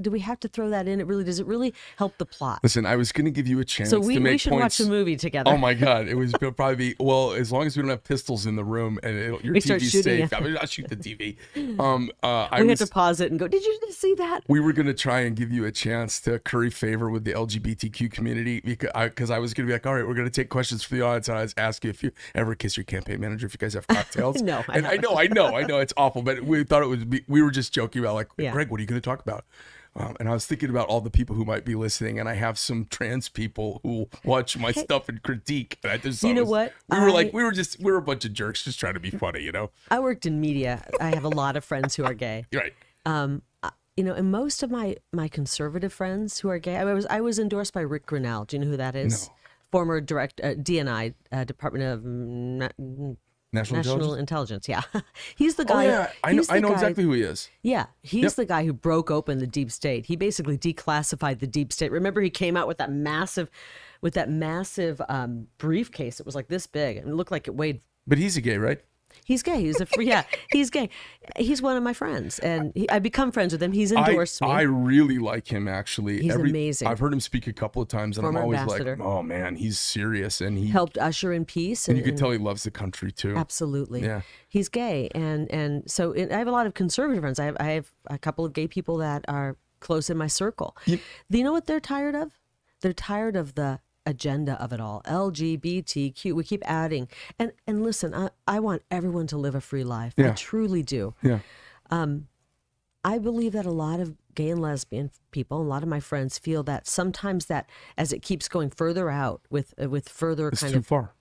do we have to throw that in? It really does. It really help the plot. Listen, I was going to give you a chance So we, to make we should points. watch a movie together. Oh my god, it was it'll probably be well as long as we don't have pistols in the room and it'll, your We TV's safe. I mean, I'll shoot the TV. Um, uh, I we was, had to pause it and go. Did you see that? we were gonna try and give you a chance to curry favor with the LGBTQ community because I, I was gonna be like, all right, we're gonna take questions from the audience and I was ask you if you ever kiss your campaign manager if you guys have cocktails. No, I and I know, I know, I know, it's awful, but we thought it would be. We were just joking about like, Yeah. Greg, what are you gonna talk about? Um, and I was thinking about all the people who might be listening, and I have some trans people who watch my stuff and critique. And I just You know was- what? We were like, we were just, we were a bunch of jerks just trying to be funny, you know? I worked in media. I have a lot of friends who are gay. Right. Um, you know, and most of my my conservative friends who are gay. I was I was endorsed by Ric Grenell. Do you know who that is? No. Former direct uh, DNI, uh, Department of National, National Intelligence. Intelligence. Yeah, he's the guy. Oh guy. yeah, I know. I know guy- exactly who he is. Yeah, he's the guy who broke open the deep state. He basically declassified the deep state. Remember, he came out with that massive, with that massive um, briefcase. It was like this big, and it looked like it weighed. But he's a gay, right? He's gay. He's a free. yeah, he's gay. He's one of my friends, and he, I become friends with him. He's endorsed I, me. I really like him actually. He's amazing. I've heard him speak a couple of times, and Former I'm always ambassador. like, oh man, he's serious, and he helped usher in peace, and and, you can tell he loves the country too. Absolutely. Yeah. He's gay, and and so it, I have a lot of conservative friends. I have I have a couple of gay people that are close in my circle. You- you know what they're tired of? They're tired of the agenda of it all. LGBTQ. We keep adding. And and listen, I, I want everyone to live a free life. I truly do. Yeah. I believe that a lot of gay and lesbian people, a lot of my friends feel that sometimes that as it keeps going further out with uh, with further It's kind too of far.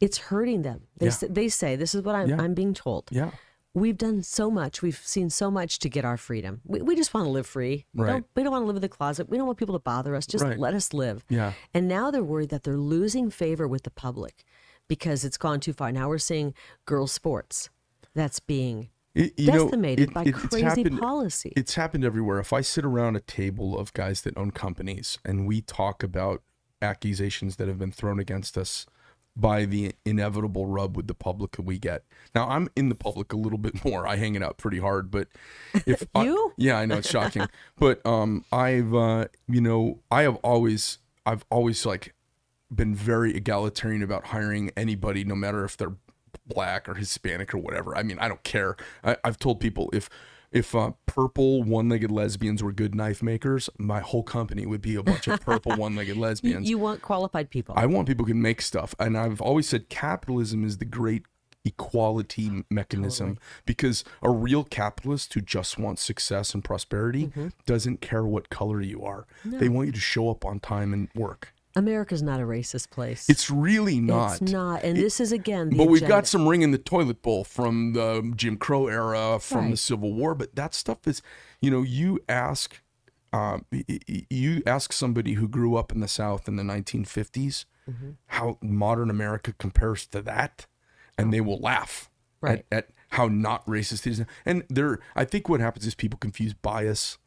it's hurting them. They Yeah. say, they say this is what I'm Yeah. I'm being told. Yeah. We've done so much. We've seen so much to get our freedom. We, we just want to live free. We Right. Don't, we don't want to live in the closet. We don't want people to bother us. Just Right. let us live. Yeah. And now they're worried that they're losing favor with the public because it's gone too far. Now we're seeing girls' sports that's being It- you know, decimated it- by it- crazy happened- policy. It's happened everywhere. If I sit around a table of guys that own companies and we talk about accusations that have been thrown against us by the inevitable rub with the public that we get. Now I'm in the public a little bit more. I hang it out pretty hard, but if I- You? yeah, I know it's shocking, but um, I've uh, you know I have always I've always like been very egalitarian about hiring anybody, no matter if they're black or Hispanic or whatever. I mean, I don't care. I, I've told people if if uh, purple one-legged lesbians were good knife makers, my whole company would be a bunch of purple one-legged lesbians. you want qualified people. I want people who can make stuff, and I've always said capitalism is the great equality mechanism because a real capitalist who just wants success and prosperity Mm-hmm. doesn't care what color you are. They want you to show up on time and work. America's not a racist place. It's really not. It's not. And this is again. The but we've got some ring in the toilet bowl from the Jim Crow era, from the Civil War. But that stuff is, you know, you ask, um, you ask somebody who grew up in the South in the 1950s Mm-hmm. how modern America compares to that, and they will laugh Right. at, at how not racist it is. And there, I think what happens is people confuse bias,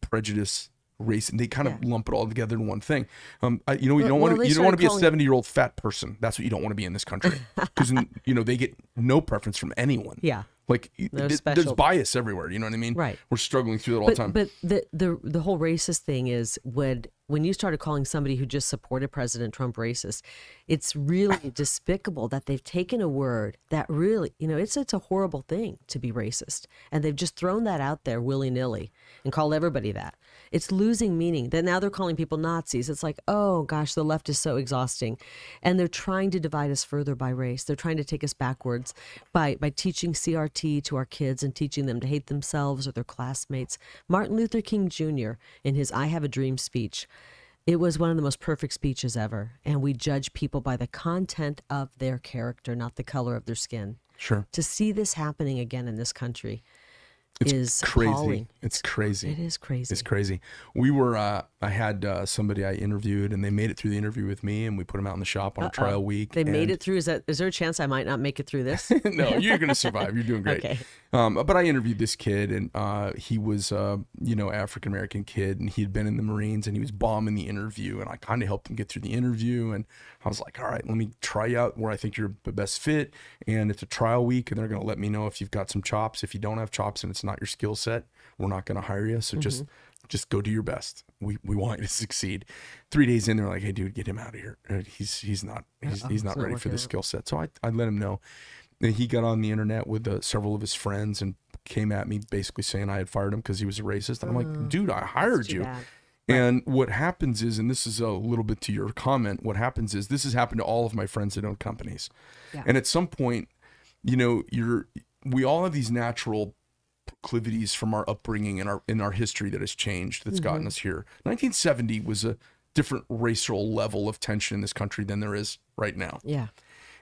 prejudice. Race and they kind of Yeah. lump it all together in one thing. Um, I, you know, you Well- don't want well, to you don't want to be a 70 year old fat person. That's what you don't want to be in this country because you know they get no preference from anyone. Yeah. like No th- there's bias everywhere. You know what I mean? Right. We're struggling through it all the time. but the the the whole racist thing is when when you started calling somebody who just supported President Trump racist, it's really despicable that they've taken a word that really you know it's it's a horrible thing to be racist, and they've just thrown that out there willy nilly and called everybody that. It's losing meaning. That now they're calling people Nazis. It's like oh gosh, the left is so exhausting, and they're trying to divide us further by race. They're trying to take us backwards by by teaching CRT to our kids and teaching them to hate themselves or their classmates. Martin Luther King Jr. in his I Have a Dream speech, it was one of the most perfect speeches ever. And we judge people by the content of their character, not the color of their skin. sure, To see this happening again in this country it's is crazy. appalling. It's crazy. It is crazy. It's crazy. We were, uh, I had uh, somebody I interviewed, and they made it through the interview with me, and we put them out in the shop on a trial week. They made it through. Is that is there a chance I might not make it through this? no, you're gonna survive. You're doing great. Okay. Um, but I interviewed this kid, and uh, he was, uh, you know, African American kid, and he'd been in the Marines, and he was bombing the interview, and I kind of helped him get through the interview, and I was like, all right, let me try out where I think you're the best fit, and it's a trial week, and they're gonna let me know if you've got some chops. If you don't have chops and it's not your skill set, we're not gonna hire you. So just just go do your best. We we want you to succeed. Three days in, they're like, "Hey, dude, get him out of here. Uh, He's he's not he's, he's not ready for the skill set." So I I let him know. And he got on the internet with uh, several of his friends and came at me basically saying I had fired him because he was a racist. I'm like, dude, I hired you. bad. And what happens is, and this is a little bit to your comment, what happens is this has happened to all of my friends that own companies. Yeah. And at some point, you know, you're we all have these natural proclivities from our upbringing and our in our history that has changed that's gotten mm-hmm. us here. 1970 was a different racial level of tension in this country than there is right now. yeah.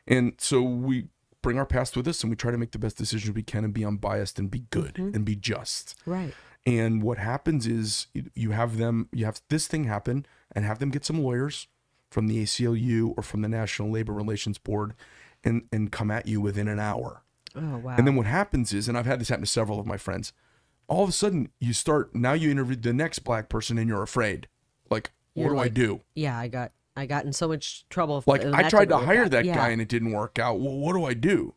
And so we bring our past with us and we try to make the best decisions we can and be unbiased and be good mm-hmm. and be just. Right. And what happens is you- you have them, you have this thing happen and have them get some lawyers from the ACLU or from the National Labor Relations Board and, and come at you within an hour. Oh wow. And then what happens is, and I've had this happen to several of my friends, all of a sudden you start, now you interview the next black person and you're afraid. Like, what You're do I do? yeah, I got I got in so much trouble. Like I tried to hire out. that Yeah. guy and it didn't work out. Well, what do I do?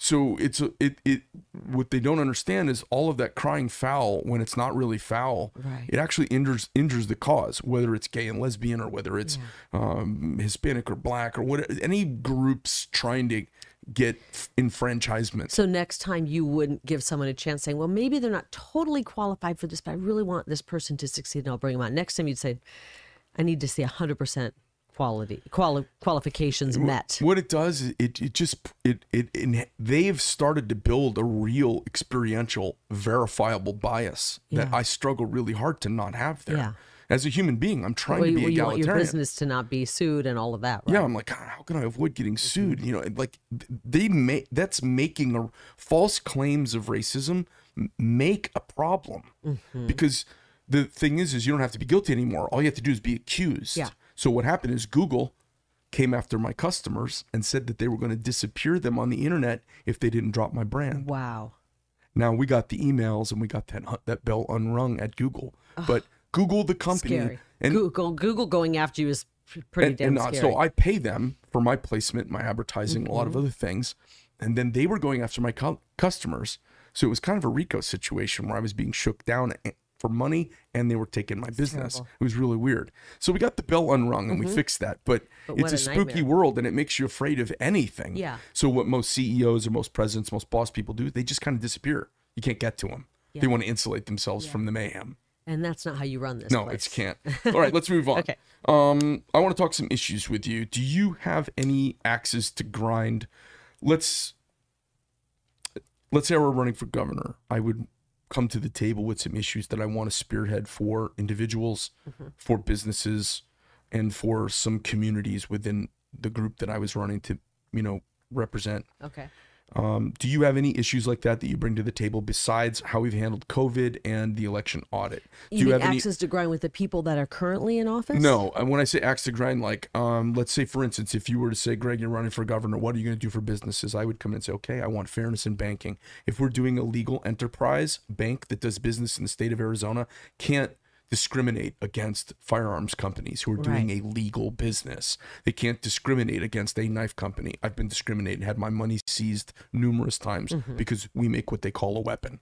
So it's it it what they don't understand is all of that crying foul when it's not really foul. Right. It actually injures injures the cause, whether it's gay and lesbian or whether it's um, Hispanic or black or what any groups trying to get enfranchisement. So next time you wouldn't give someone a chance saying, well, maybe they're not totally qualified for this, but I really want this person to succeed and I'll bring them on. Next time you'd say, I need to see 100% quality, quali- qualifications met. What it does is it it just it it, they've started to build a real experiential verifiable bias that I struggle really hard to not have there. Yeah. As a human being, I'm trying Well, to be you want your business to not be sued and all of that, right? Yeah, I'm like, God, how can I avoid getting sued? You know, like they make that's making a false claims of racism make a problem Mm-hmm. because the thing is, is you don't have to be guilty anymore. All you have to do is be accused. Yeah. So what happened is Google came after my customers and said that they were going to disappear them on the internet if they didn't drop my brand. Wow. Now we got the emails and we got that that bell unrung at Google, but Google the company Scary. and Google, Google going after you is pretty and, damn and, uh, scary. so I pay them for my placement, my advertising, a lot Mm-hmm. of other things, and then they were going after my cu- customers. So it was kind of a RICO situation where I was being shook down for money, and they were taking my business. terrible. It was really weird. So we got the bell unrung, and we fixed that. But, Mm-hmm. But it's a, a spooky world, and it makes you afraid of anything. Yeah. So what most CEOs or most presidents, most boss people do, they just kind of disappear. You can't get to them. They want to insulate themselves from the mayhem. And that's not how you run this No, place. it can't. All right, let's move on. Okay. Um, I want to talk some issues with you. Do you have any axes to grind? Let's let's say we're running for governor. I would come to the table with some issues that I want to spearhead for individuals, Mm-hmm. for businesses, and for some communities within the group that I was running to, you know, represent. Okay. Um, do you have any issues like that that you bring to the table besides how we've handled COVID and the election audit? Do You, mean have any? access to grind with the people that are currently in office? No, and when I say axe to grind, like, um, let's say for instance, if you were to say, Greg, you're running for governor, what are you going to do for businesses? I would come in and say, okay, I want fairness in banking. If we're doing a legal enterprise, bank that does business in the state of Arizona can't discriminate against firearms companies who are doing a legal business. They can't discriminate against a knife company. I've been discriminated, had my money seized numerous times Mm-hmm. because we make what they call a weapon.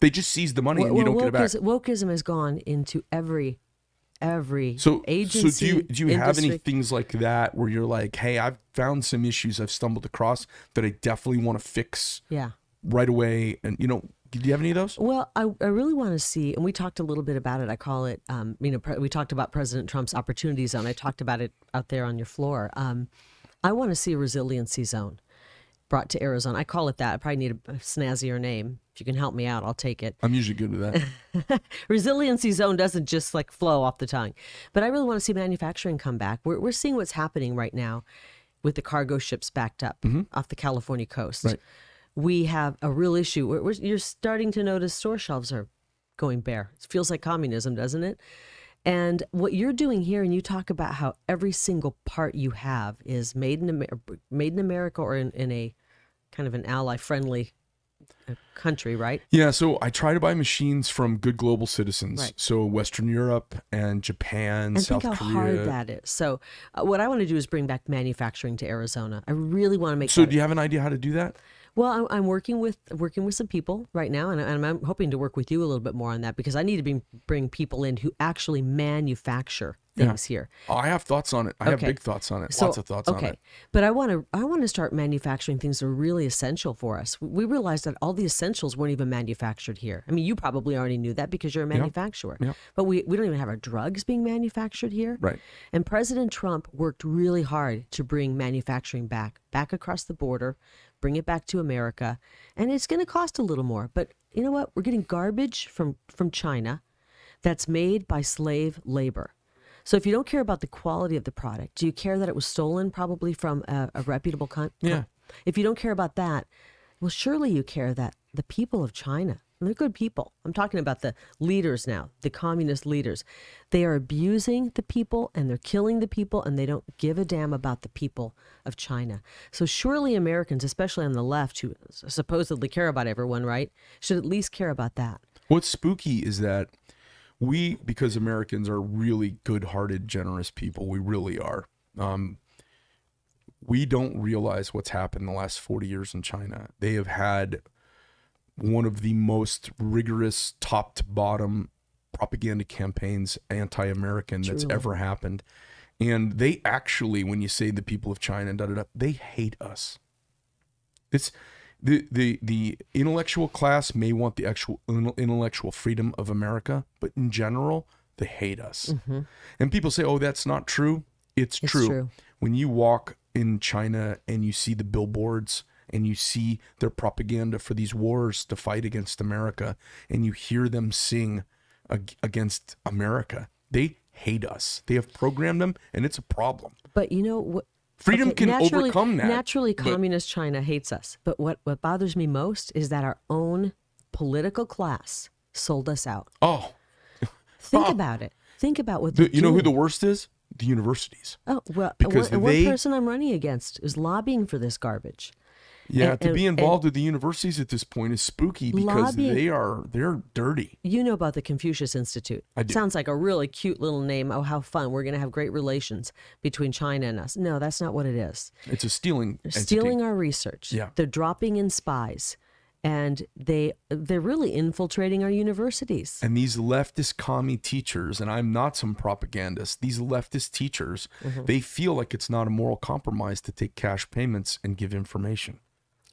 They just seize the money and you Well, don't get it back. wokeism, has gone into every every So, agency. so do you do you have any things like that where you're like, hey, I've found some issues I've stumbled across that I definitely want to fix Yeah. right away, and you know, do you have any of those? Well, I, I really want to see, and we talked a little bit about it. I call it, um, you know, we talked about President Trump's opportunity zone. I talked about it out there on your floor. Um, I want to see a resiliency zone brought to Arizona. I call it that. I probably need a, snazzier name. If you can help me out, I'll take it. I'm usually good with that. resiliency zone doesn't just like flow off the tongue. But I really want to see manufacturing come back. We're, we're seeing what's happening right now with the cargo ships backed up off the California coast. Right. We have a real issue. We're, we're, you're starting to notice store shelves are going bare. It feels like communism, doesn't it? And what you're doing here, and you talk about how every single part you have is made in Amer- made in America or in, in a kind of an ally-friendly uh, country, right? yeah, so I try to buy machines from good global citizens. Right. So Western Europe and Japan, and South think how Korea. hard that is. So, uh, what I want to do is bring back manufacturing to Arizona. I really want to make. so do you have an idea how to do that? Well, I'm, I'm working with working with some people right now, and, and I'm hoping to work with you a little bit more on that because I need to bring bring people in who actually manufacture things here. Oh, I have thoughts on it. I have big thoughts on it. So, Lots of thoughts okay. on it. But I want to I want to start manufacturing things that are really essential for us. We realized that all the essentials weren't even manufactured here. I mean, you probably already knew that because you're a manufacturer. Yeah. But we, we don't even have our drugs being manufactured here. Right. And President Trump worked really hard to bring manufacturing back, back across the border, bring it back to America. And it's going to cost a little more. But you know what? We're getting garbage from, from China that's made by slave labor. So if you don't care about the quality of the product, do you care that it was stolen probably from a, a reputable country? Yeah. If you don't care about that, well, surely you care that the people of China, they're good people. I'm talking about the leaders now, the communist leaders. They are abusing the people and they're killing the people and they don't give a damn about the people of China. So surely Americans, especially on the left, who supposedly care about everyone, right, should at least care about that. What's spooky is that we, because Americans are really good-hearted, generous people, we really are. Um, we don't realize what's happened in the last 40 years in China. They have had one of the most rigorous top to bottom propaganda campaigns anti-American that's ever happened. And they actually, when you say the people of China, and da, da, da, they hate us. It's the, the the intellectual class may want the actual intellectual freedom of America, but in general, they hate us. Mm-hmm. And people say, "Oh, that's not true." It's, It's true. true. When you walk in China and you see the billboards and you see their propaganda for these wars to fight against America, and you hear them sing ag- against America, they hate us. They have programmed them, and it's a problem. But you know what? Freedom Okay, can naturally- overcome that. Naturally, but- communist China hates us. But what, what bothers me most is that our own political class sold us out. oh, Think oh. about it. Think about what the, you know who the worst is? The universities. Oh well, because one, and one person I'm running against is lobbying for this garbage. Yeah, And- to be involved with the universities at this point is spooky because Lobbying- they are they're dirty. You know about the Confucius Institute. I do. Sounds like a really cute little name. Oh, how fun! We're going to have great relations between China and us. No, that's not what it is. It's a stealing. They're entity. stealing our research. Yeah. They're dropping in spies, and they they're really infiltrating our universities. And these leftist commie teachers, and I'm not some propagandist, these leftist teachers, Mm-hmm. they feel like it's not a moral compromise to take cash payments and give information.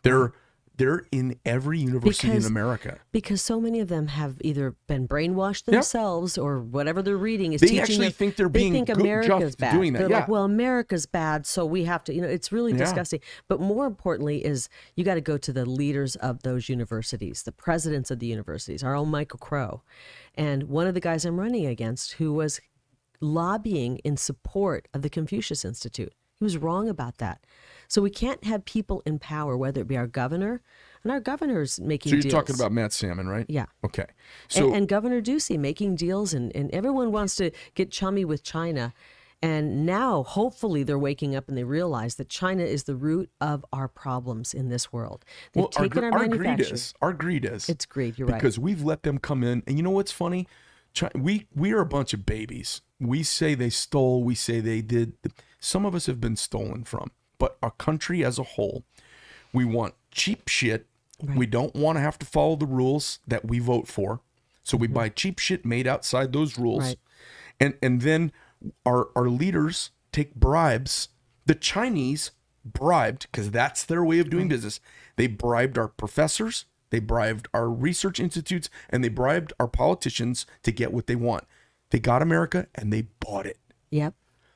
They're they're in every university Because- in America. Because so many of them have either been brainwashed themselves or whatever they're reading is They teaching They actually them- think they're they being think good- America's just bad. doing that, They're yeah. like, well, America's bad, so we have to. You know, it's really Yeah. disgusting. But more importantly, is you got to go to the leaders of those universities, the presidents of the universities, our own Michael Crow, and one of the guys I'm running against, who was lobbying in support of the Confucius Institute. He was wrong about that. So we can't have people in power, whether it be our governor, and our governor's making So you're deals. talking about Matt Salmon, right? Yeah. Okay. and, So and Governor Ducey making deals, and, and everyone wants to get chummy with China. And now, hopefully, they're waking up and they realize that China is the root of our problems in this world. They've well, our, taken gr- our, our greed is our greed is It's greed. You're right. because we've let them come in. And you know what's funny? Chi- we we are a bunch of babies. We say they stole. We say they did. Some of us have been stolen from, but our country as a whole, we want cheap shit. We don't want to have to follow the rules that we vote for. So we buy cheap shit made outside those rules. Mm-hmm. Right. And and then our our leaders take bribes. The Chinese bribed because that's their way of doing business. They bribed our professors, they bribed our research institutes, and they bribed our politicians to get what they want. They got America and they bought it. Yep.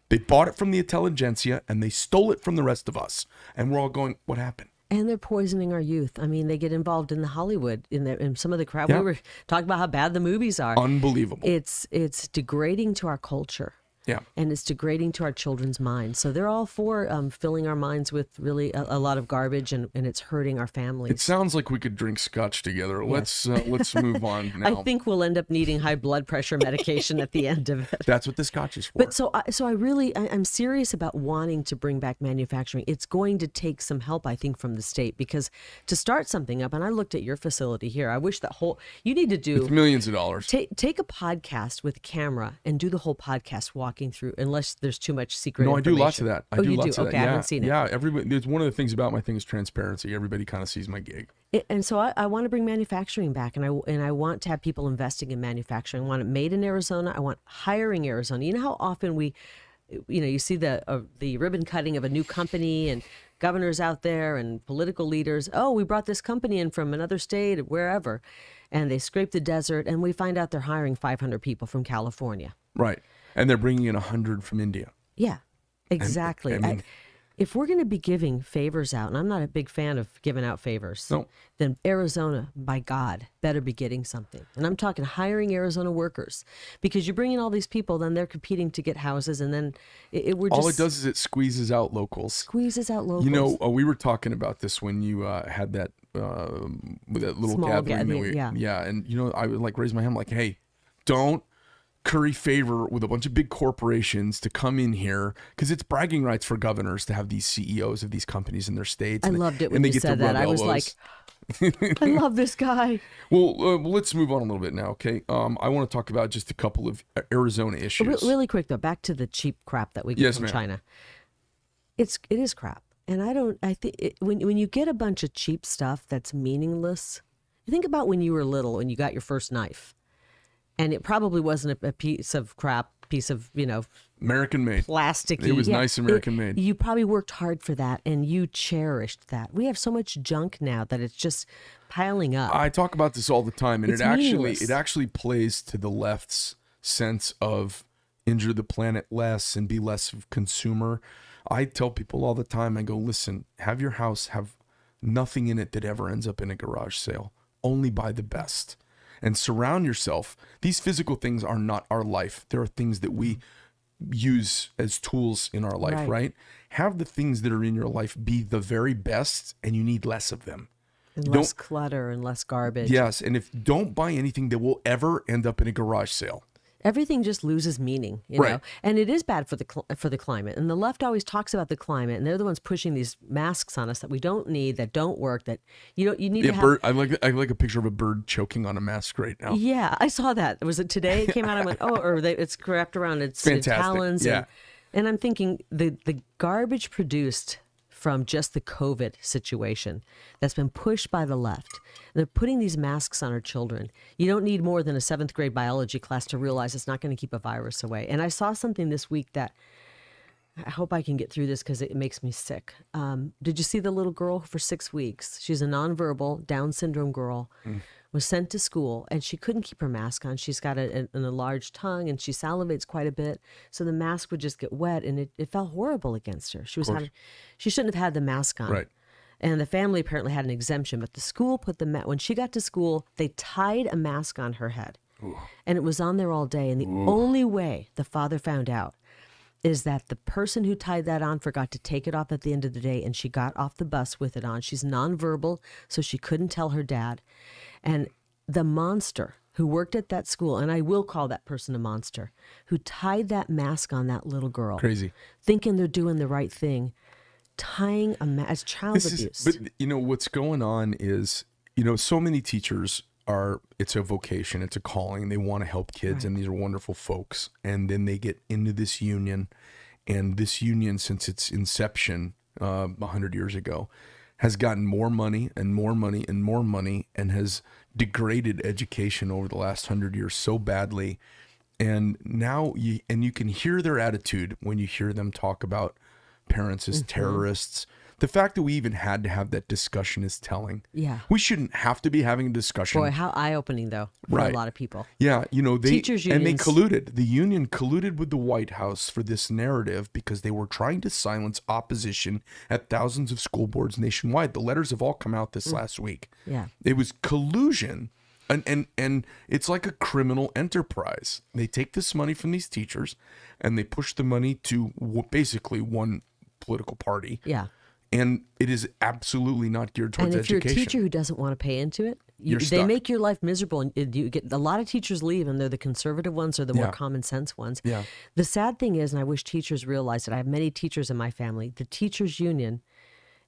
They bought it from the intelligentsia and they stole it from the rest of us. And we're all going, what happened? And they're poisoning our youth. I mean, they get involved in the Hollywood, in, the, in some of the crowd. Yeah. We were talking about how bad the movies are. Unbelievable. It's it's degrading to our culture. Yeah. and it's degrading to our children's minds. So they're all for um, filling our minds with really a, a lot of garbage, and, and it's hurting our families. It sounds like we could drink scotch together. Let's uh, let's move on now. I think we'll end up needing high blood pressure medication at the end of it. That's what the scotch is for. But so, I, so I really, I, I'm serious about wanting to bring back manufacturing. It's going to take some help, I think, from the state because to start something up. And I looked at your facility here. I wish that whole you need to do It's millions of dollars. take take a podcast with a camera and do the whole podcast walking through, unless there's too much secret. No, I do lots of that. I oh, do you lots do. of Okay, that. I haven't seen it. yeah. Everybody. There's one of the things about my thing is transparency. Everybody kind of sees my gig. It- and so I, I want to bring manufacturing back, and I and I want to have people investing in manufacturing. I want it made in Arizona. I want hiring Arizona. You know how often we, you know, you see the uh, the ribbon cutting of a new company and governors out there and political leaders. Oh, we brought this company in from another state, or wherever, and they scrape the desert, and we find out they're hiring 500 people from California. Right. And they're bringing in a hundred from India. Yeah, exactly. I I- mean- if we're going to be giving favors out, and I'm not a big fan of giving out favors, No. then Arizona, by God, better be getting something. And I'm talking hiring Arizona workers because you bring in all these people, then they're competing to get houses, and then it, it we're just All it does is it squeezes out locals. squeezes out locals. You know, uh, we were talking about this when you uh, had that uh, that little Small gathering. that gathering, we, yeah. yeah. And you know, I would like raise my hand, like, hey, don't curry favor with a bunch of big corporations to come in here because it's bragging rights for governors to have these CEOs of these companies in their states. I and loved it when they you said that. I was like. I love this guy. well, uh, let's move on a little bit now, okay? Um, I want to talk about just a couple of Arizona issues. Re- really quick though, back to the cheap crap that we get Yes, from ma'am. China. It's it is crap, and I don't. I think when when you get a bunch of cheap stuff that's meaningless, think about when you were little and you got your first knife, and it probably wasn't a, a piece of crap, piece of you know American made. plastic. It was nice American made. You probably worked hard for that, and you cherished that. We have so much junk now that it's just piling up. I talk about this all the time, and It's it actually it actually plays to the left's sense of injure the planet less and be less of consumer. I tell people all the time, I go, listen, have your house have nothing in it that ever ends up in a garage sale. Only buy the best. And surround yourself. These physical things are not our life. There are things that we use as tools in our life, Right. right? Have the things that are in your life be the very best and you need less of them. and less clutter and less garbage. Yes, and if don't buy anything that will ever end up in a garage sale. Everything just loses meaning, you know. And it is bad for the cl- for the climate. And the left always talks about the climate, and they're the ones pushing these masks on us that we don't need, that don't work, that you don't you need Yeah, to have. bird. I like I like a picture of a bird choking on a mask right now. Yeah, I saw that. Was it today? It came out. I went, oh, or they, it's wrapped around its, its talons. Yeah. And, and I'm thinking the the garbage produced from just the COVID situation that's been pushed by the left. They're putting these masks on our children. You don't need more than a seventh grade biology class to realize it's not going to keep a virus away. And I saw something this week that I hope I can get through this because it makes me sick. Um, did you see the little girl for six weeks? She's a nonverbal Down syndrome girl. Was sent to school and she couldn't keep her mask on. She's got a, an enlarged tongue and she salivates quite a bit, so the mask would just get wet and it, it felt horrible against her. She was having, she shouldn't have had the mask on. Right. And the family apparently had an exemption, but the school put the when she got to school, they tied a mask on her head. And it was on there all day. And the only way the father found out is that the person who tied that on forgot to take it off at the end of the day and she got off the bus with it on. She's nonverbal, so she couldn't tell her dad. And the monster who worked at that school, and I will call that person a monster, who tied that mask on that little girl, Crazy. thinking they're doing the right thing, tying a mask, as child This abuse. is, but you know what's going on is, you know, so many teachers are. It's a vocation. It's a calling. They want to help kids, and these are wonderful folks. And then they get into this union, and this union, since its inception uh, a hundred years ago, has gotten more money and more money and more money, and has degraded education over the last hundred years so badly. And now you and you can hear their attitude when you hear them talk about parents as mm-hmm. terrorists. The fact that we even had to have that discussion is telling. Yeah. We shouldn't have to be having a discussion. Boy, how eye opening though for Right. a lot of people. Yeah, you know, they Teachers and they colluded. The union colluded with the White House for this narrative because they were trying to silence opposition at thousands of school boards nationwide. The letters have all come out this mm. last week. Yeah. It was collusion. And, and and it's like a criminal enterprise. They take this money from these teachers, and they push the money to w- basically one political party. Yeah. And it is absolutely not geared towards education. and if education. you're a teacher who doesn't want to pay into it, you, they make your life miserable. And you get a lot of teachers leave, and they're the conservative ones or the more Yeah. common sense ones. Yeah. The sad thing is, and I wish teachers realized it. I have many teachers in my family. The teachers union,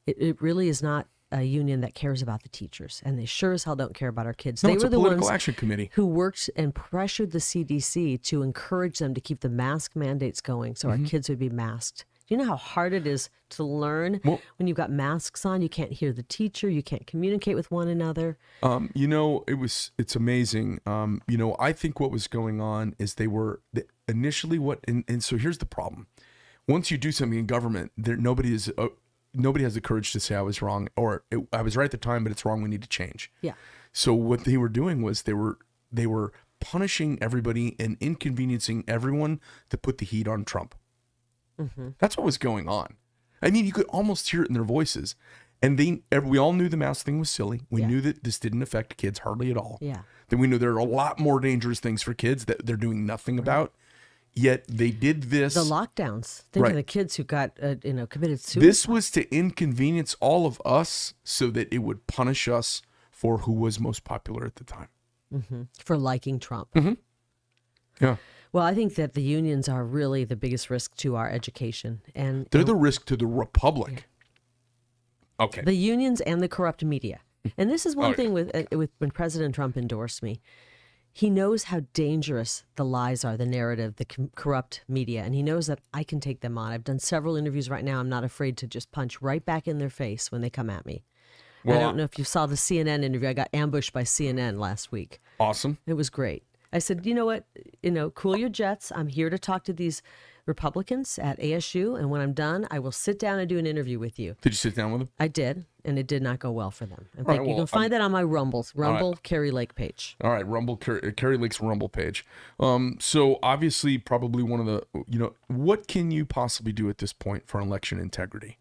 it, it really is not a union that cares about the teachers, and they sure as hell don't care about our kids. no, they were the political ones action committee. who worked and pressured the CDC to encourage them to keep the mask mandates going so Mm-hmm. our kids would be masked. Do you know how hard it is to learn Well- when you've got masks on? You can't hear the teacher, you can't communicate with one another. Um, you know, it was it's amazing. Um, you know, I think what was going on is they were the, initially what, and, and so here's the problem: once you do something in government, there nobody is uh, nobody has the courage to say I was wrong or it, I was right at the time, but it's wrong. We need to change. Yeah. So what they were doing was they were they were punishing everybody and inconveniencing everyone to put the heat on Trump. That's what was going on. I mean, you could almost hear it in their voices. And they, we all knew the mask thing was silly. We Yeah. knew that this didn't affect kids hardly at all. Yeah. Then we knew there are a lot more dangerous things for kids that they're doing nothing about. Yet they did this. The lockdowns. Think Right. of the kids who got, uh, you know, committed suicide. This was to inconvenience all of us so that it would punish us for who was most popular at the time. for liking Trump. Mm-hmm. Yeah. Well, I think that the unions are really the biggest risk to our education, and They're the risk to the republic. Okay. the unions and the corrupt media. And this is one Oh, yeah. thing with uh, with when President Trump endorsed me. He knows how dangerous the lies are, the narrative, the com- corrupt media, and he knows that I can take them on. I've done several interviews right now. I'm not afraid to just punch right back in their face when they come at me. I don't know if you saw the CNN interview. I got ambushed by CNN last week. awesome. It was great. I said, you know what? You know, cool your jets. I'm here to talk to these Republicans at ASU, and when I'm done, I will sit down and do an interview with you. Did you sit down with them? I did, and it did not go well for them. In right, fact, you can find that on my Rumbles, right. Rumble Kari Lake page. All right, Rumble, Car- Kari Lake's Rumble page. Um, so obviously, probably one of the, you know, what can you possibly do at this point for election integrity?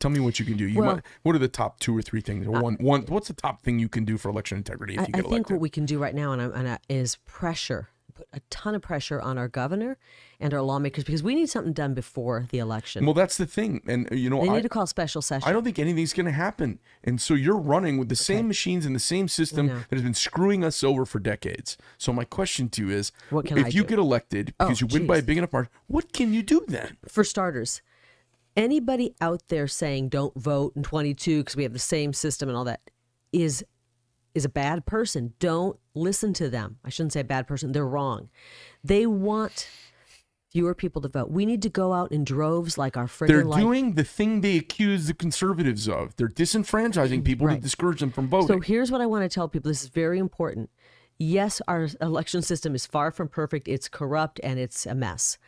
Tell me what you can do. You Well- might, what are the top two or three things? Or one, one. What's the top thing you can do for election integrity if I, I think elected? what we can do right now and, I, and I, is pressure, put a ton of pressure on our governor and our lawmakers because we need something done before the election. well, that's the thing, and uh, you know, they I, need to call special session. I don't think anything's going to happen. And so you're running with the same machines and the same system that has been screwing us over for decades. So my question to you is, What can if I you do? get elected Oh, because you win by a big enough margin, what can you do then? for starters, anybody out there saying don't vote in 22 because we have the same system and all that is is a bad person. Don't listen to them. I shouldn't say a bad person. They're wrong. They want fewer people to vote. We need to go out in droves like our They're friggin' like. doing the thing they accuse the conservatives of. They're disenfranchising people to discourage them from voting. So here's what I want to tell people. This is very important. Yes, our election system is far from perfect. It's corrupt and it's a mess.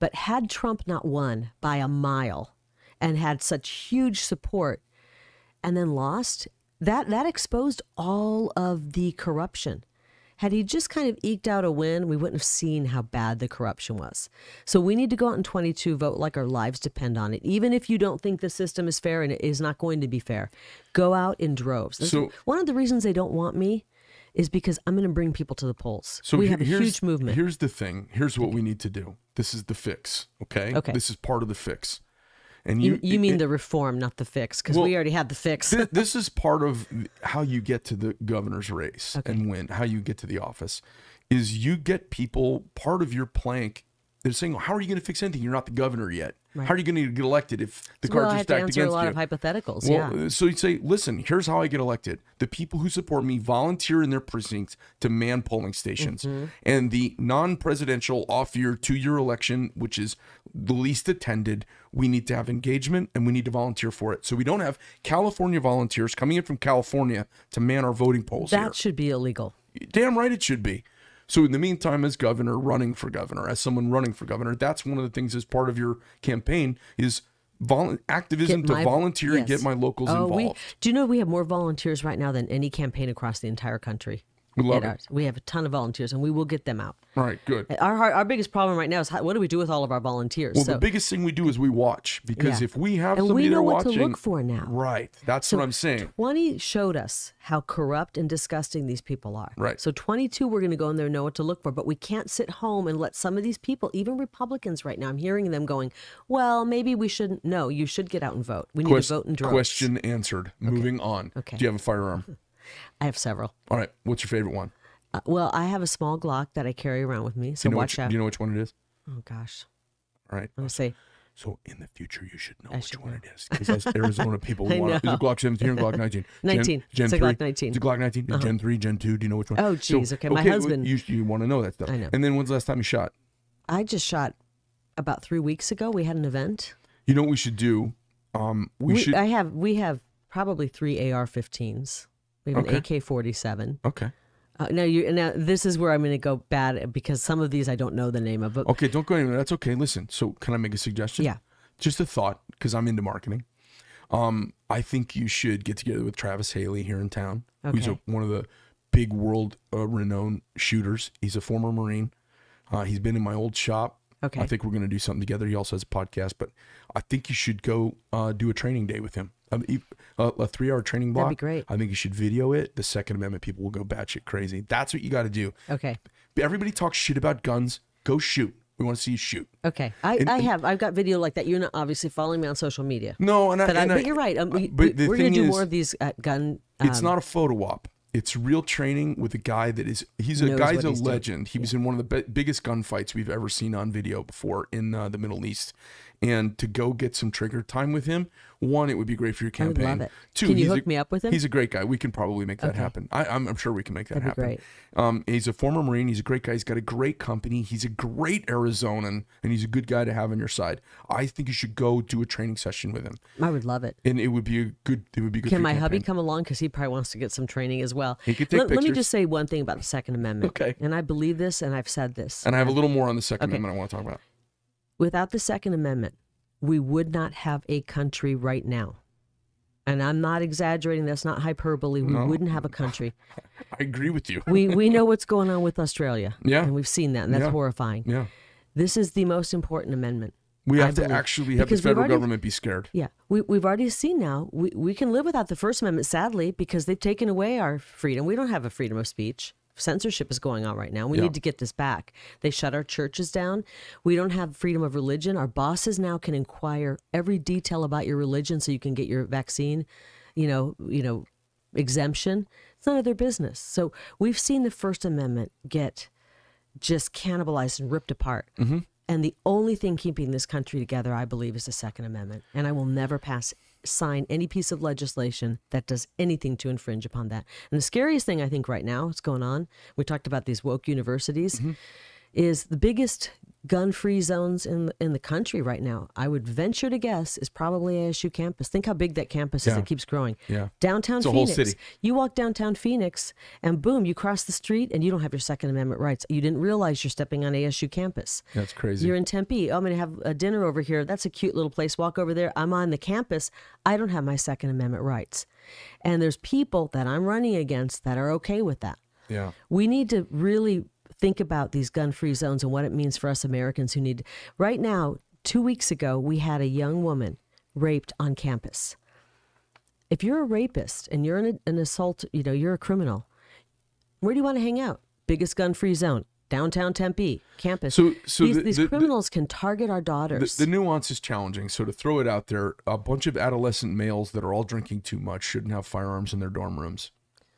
But had Trump not won by a mile and had such huge support and then lost, that that exposed all of the corruption. Had he just kind of eked out a win, we wouldn't have seen how bad the corruption was. So we need to go out in 22, vote like our lives depend on it. Even if you don't think the system is fair and it is not going to be fair, go out in droves. This So- one of the reasons they don't want me is because I'm going to bring people to the polls. So we have a huge movement. Here's the thing. Here's what we need to do. This is the fix. Okay. Okay. This is part of the fix. And you, you, you mean it- the reform, not the fix, because Well, we already had the fix. Thi- this is part of how you get to the governor's race and win, how you get to the office, is you get people part of your plank. They're saying, "How are you going to fix anything? You're not the governor yet. How are you going to get elected if the well, cards I are have to stacked answer a lot you?" of hypotheticals. Well, yeah. so you say, listen, here's how I get elected. The people who support me volunteer in their precincts to man polling stations. Mm-hmm. And the non presidential off year, two year election, which is the least attended, we need to have engagement and we need to volunteer for it. So we don't have California volunteers coming in from California to man our voting polls here. That should be illegal. Damn right it should be. So in the meantime, as governor, running for governor, as someone running for governor, that's one of the things as part of your campaign is vol- activism Get to my- volunteer and get my locals Oh, we, involved. do you know we have more volunteers right now than any campaign across the entire country? We love it. ours. We have a ton of volunteers, and we will get them out. All right, good. Our our, our biggest problem right now is how, what do we do with all of our volunteers? Well, so, the biggest thing we do is we watch because Yeah. if we have and somebody we know what watching, to look for now. right? That's what I'm saying. 20 showed us how corrupt and disgusting these people are. Right. So 22, we're going to go in there and know what to look for. But we can't sit home and let some of these people, even Republicans right now, I'm hearing them going, well, maybe we shouldn't. No, you should get out and vote. We need Quest- to vote in droves. question answered. Moving on. Okay. Do you have a firearm? I have several. All right. What's your favorite one? Uh, well, I have a small Glock that I carry around with me. So you know watch which, out. Do you know which one it is? oh, gosh. All right. Going to say, So in the future, you should know I which should one know. it is because Arizona people want. Is know. it Glock 17 or Glock 19? 19. Gen, It's a Glock 19. It's a Glock 19. Gen 3, Gen 2. Do you know which one? Oh, geez. Okay, my husband- You, you want to know that stuff. I know. And then when's the last time you shot? I just shot about three weeks ago. We had an event. You know what we should do? Um, we, should. I have, we have probably three AR 15s. We have Okay. an AK 47. okay. Uh, now you now this is where I'm going to go bad because some of these I don't know the name of. But Okay, don't go anywhere. That's okay. Listen, so can I make a suggestion? Yeah. Just a thought, because I'm into marketing. Um, I think you should get together with Travis Haley here in town, okay. who's a, one of the big world uh, renowned shooters. He's a former Marine. Uh, he's been in my old shop. Okay. I think we're going to do something together. He also has a podcast, but I think you should go uh, do a training day with him. Um, uh, a three hour training block. That'd be great. I think you should video it. The Second Amendment people will go batshit crazy. That's what you got to do. okay, Everybody talks shit about guns. Go shoot. We want to see you shoot. okay, I, And- I have I've got video like that. You're not obviously following me on social media, No, and I, but, and I- but you're right. Um, we, we're going to do is, more of these uh, gun. It's um, not a photo op. It's real training with a guy that is he's a guy's a he's doing. legend. He was in one of the biggest gunfights we've ever seen on video before in uh, the Middle East. And to go get some trigger time with him, one, it would be great for your I would campaign. love it. Two, Can you hook a, me up with him? He's a great guy. We can probably make that happen. I, I'm, I'm sure we can make that That'd be happen. Um, he's a former Marine. He's a great guy. He's got a great company. He's a great Arizonan, and he's a good guy to have on your side. I think you should go do a training session with him, I would love it. and it would be a good. It would be good. Can my your hubby come along because he probably wants to get some training as well? He could take let, let me just say one thing about the Second Amendment. Okay. and I believe this, and I've said this. And I have a little more on the Second Okay. Amendment I want to talk about. Without the Second Amendment, we would not have a country right now. And I'm not exaggerating. That's not hyperbole. We No. wouldn't have a country. I agree with you. we we know what's going on with Australia. Yeah. and we've seen that, and that's Yeah. horrifying. Yeah. This is the most important amendment. We I have to believe. actually have Because the federal already- government be scared. Yeah, we we've already seen now. We we can live without the First Amendment, sadly, because they've taken away our freedom. We don't have a freedom of speech. Censorship is going on right now. We Yeah. need to get this back. They shut our churches down. We don't have freedom of religion. Our bosses now can inquire every detail about your religion so you can get your vaccine, you know, you know, exemption. It's none of their business. So we've seen the First Amendment get just cannibalized and ripped apart. Mm-hmm. And the only thing keeping this country together, I believe, is the Second Amendment. And I will never pass sign any piece of legislation that does anything to infringe upon that. And the scariest thing I think right now is going on. We talked about these woke universities. Mm-hmm. Is the biggest gun-free zones in in the country right now? I would venture to guess is probably ASU campus. Think how big that campus is. It keeps growing. Yeah. Downtown It's Phoenix. city. You walk downtown Phoenix, and boom, you cross the street, and you don't have your Second Amendment rights. You didn't realize you're stepping on ASU campus. That's crazy. You're in Tempe. Oh, I'm going to have a dinner over here. That's a cute little place. Walk over there. I'm on the campus. I don't have my Second Amendment rights. And there's people that I'm running against that are okay with that. yeah. We need to really think about these gun free zones and what it means for us Americans who need. Right now, two weeks ago, we had a young woman raped on campus. If you're a rapist and you're an, an assault, you know, you're a criminal, Where do you want to hang out? Biggest gun free zone, downtown Tempe, campus. So- so these, the- these the- the- criminals can target our The, daughters. the nuance is challenging. So to throw it out there, a bunch of adolescent males that are all drinking too much shouldn't have firearms in their dorm rooms.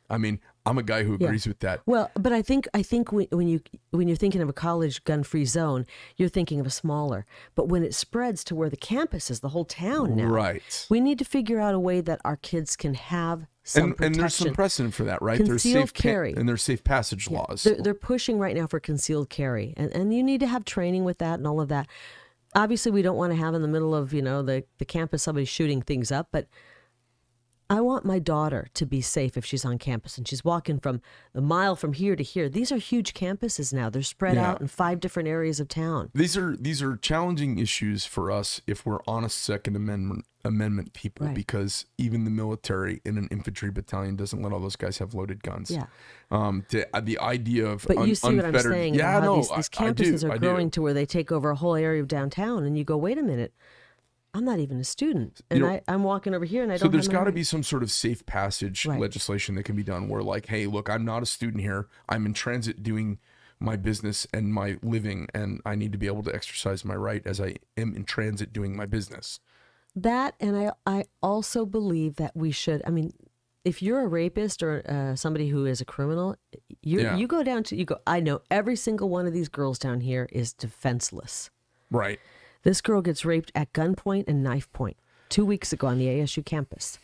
I mean, I'm a guy who Yeah. agrees with that. Well, but I think I think when, when you when you're thinking of a college gun-free zone, you're thinking of a smaller. But when it spreads to where the campus is, the whole town now, Right. We need to figure out a way that our kids can have some And, and there's some precedent for that, right? there's Concealed safe pa- carry. and there's safe passage laws. They're, they're pushing right now for concealed carry, and and you need to have training with that and all of that. Obviously, we don't want to have in the middle of you know the the campus somebody shooting things up, but I want my daughter to be safe if she's on campus and she's walking from a mile from here to here. These are huge campuses now. They're spread Yeah. out in five different areas of town. These are these are challenging issues for us if we're honest Second Amendment Amendment people, Right. because even the military in an infantry battalion doesn't let all those guys have loaded guns. Yeah. Um. To, uh, the idea of But un- you see what I'm saying? Yeah. no. these, these I- I do, campuses are growing to where they take over a whole area of downtown, and you go, wait a minute, I'm not even a student, and know- I, I'm walking over here and I don't. So there's got to be some sort of safe passage Right. legislation that can be done where like, hey, look, I'm not a student here. I'm in transit doing my business and my living and I need to be able to exercise my right as I am in transit doing my business. that and I, I also believe that we should i mean if you're a rapist or uh, somebody who is a criminal you Yeah. you go down to you go i know every single one of these girls down here is defenseless Right. This girl gets raped at gunpoint and knife point two weeks ago on the asu campus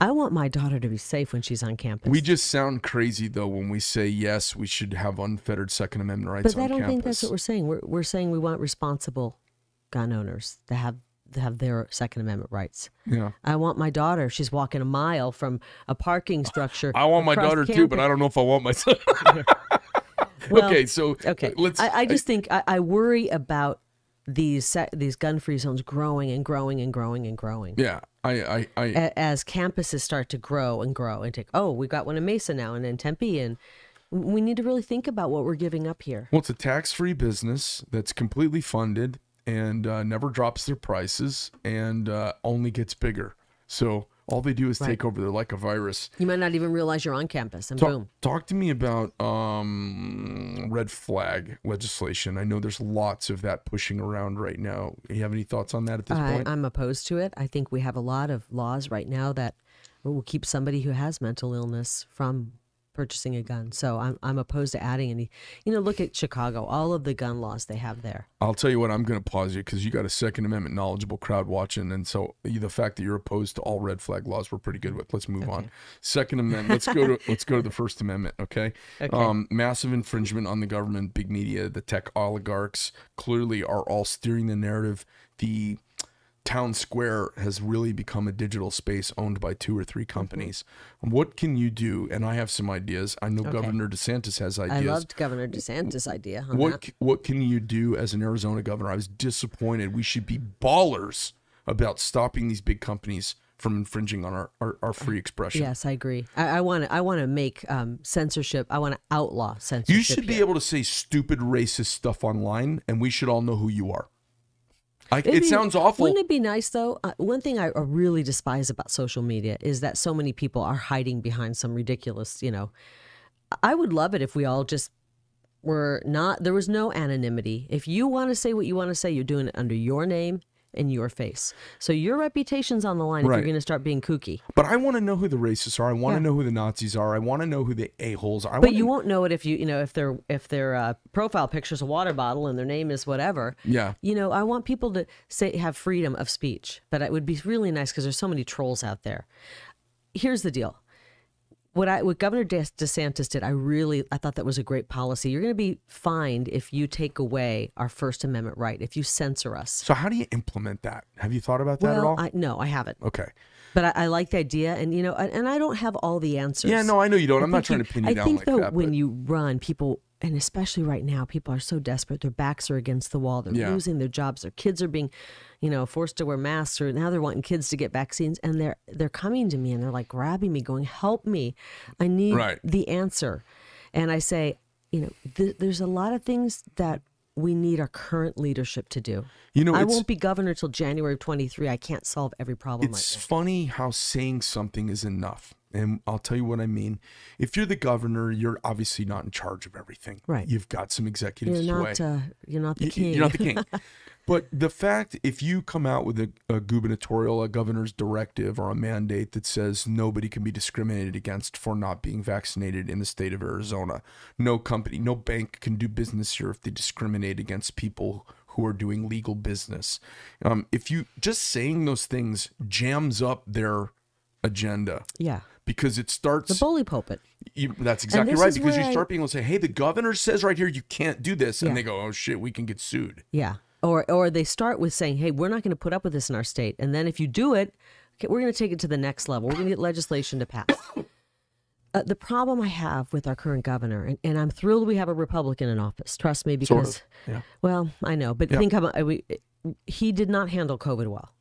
i want my daughter to be safe when she's on campus We just sound crazy though when we say yes, we should have unfettered Second Amendment rights but i don't campus. think that's what we're saying we're, we're saying we want responsible gun owners to have to have their second amendment rights yeah. I want my daughter. She's walking a mile from a parking structure. I want my daughter too, but. I don't know if I want my son. Well, okay, so Okay. Uh, let's. I, I just think I, I worry about these se- these gun free zones growing and growing and growing and growing. yeah, I, I, I, A- As campuses start to grow and grow and take, oh, we got one in Mesa now and in Tempe, and we need to really think about what we're giving up here. Well, it's a tax-free business that's completely funded and uh, never drops their prices and uh, only gets bigger. So all they do is take over. They're like a virus. You might not even realize you're on campus, and Talk, boom. talk to me about um, red flag legislation. I know there's lots of that pushing around right now. You have any thoughts on that at this I, point? I'm opposed to it. I think we have a lot of laws right now that will keep somebody who has mental illness from purchasing a gun. So I'm I'm opposed to adding any. You know, look at Chicago. All of the gun laws they have there. I'll tell you what. I'm going to pause you because you got a Second Amendment knowledgeable crowd watching, and so the fact that you're opposed to all red flag laws, we're pretty good with. Let's move on. Second Amendment. Let's go to let's go to the First Amendment. Okay. Okay. Um, massive infringement on the government, big media, the tech oligarchs clearly are all steering the narrative. The town square has really become a digital space owned by two or three Mm-hmm. companies. What can you do? And I have some ideas. I know Governor DeSantis has ideas. I loved Governor DeSantis' idea What that. what can you do as an Arizona governor? I was disappointed. We should be ballers about stopping these big companies from infringing on our, our, our free expression. Yes, I agree. I want to. I want to make um, censorship. I want to outlaw censorship. You should be here. able to say stupid racist stuff online, and we should all know who you are. I, it sounds awful. Wouldn't it be nice though? Uh, one thing I really despise about social media is that so many people are hiding behind some ridiculous. You know, I would love it if we all just were not. There was no anonymity. If you want to say what you want to say, you're doing it under your name and your face. So your reputation's on the line if you're going to start being kooky. but I want to know who the racists are. I want to Yeah. know who the Nazis are. I want to know who the a holes are. I But you won't know it if you, you know, if their if their uh, profile picture's a water bottle and their name is whatever. Yeah. You know, I want people to say have freedom of speech, but it would be really nice because there's so many trolls out there. Here's the deal. What I what Governor De- DeSantis did, I really I thought that was a great policy. You're going to be fined if you take away our First Amendment right, if you censor us. So how do you implement that? Have you thought about that at all? I, no, I haven't. okay. But I, I like the idea, and you know, and, I don't have all the answers. Yeah, no, I know you don't. I I'm not think trying to pin you I down think like though, that. when but- you run, people, and especially right now, people are so desperate. Their backs are against the wall. They're Yeah. losing their jobs. Their kids are being, you know, forced to wear masks, or now they're wanting kids to get vaccines, and they're they're coming to me and they're like grabbing me, going, "Help me! I need Right. the answer." And I say, you know, th- there's a lot of things that we need our current leadership to do. You know, I won't be governor till January of 23. I can't solve every problem It's right funny how saying something is enough. And I'll tell you what I mean. If you're the governor, you're obviously not in charge of everything. Right. You've got some executive You're not. Uh, you're not the Y- king. You're not the king. but the fact, if you come out with a, a gubernatorial, a governor's directive, or a mandate that says nobody can be discriminated against for not being vaccinated in the state of Arizona, no company, no bank can do business here if they discriminate against people who are doing legal business. Um, if you just saying those things jams up their agenda yeah. Because it starts The bully pulpit. you, that's exactly right because you where I- start being able to say, "Hey, the governor says right here you can't do this," Yeah. and they go, "Oh shit, we can get sued." Yeah. Or or they start with saying, "Hey, we're not going to put up with this in our state," and then if you do it, okay, we're going to take it to the next level. We're going to get legislation to pass. Uh, the problem I have with our current governor, and, and I'm thrilled we have a Republican in office. Trust me, Sort because of, yeah. well, I know, but Yeah. think about uh, we, he did not handle COVID well,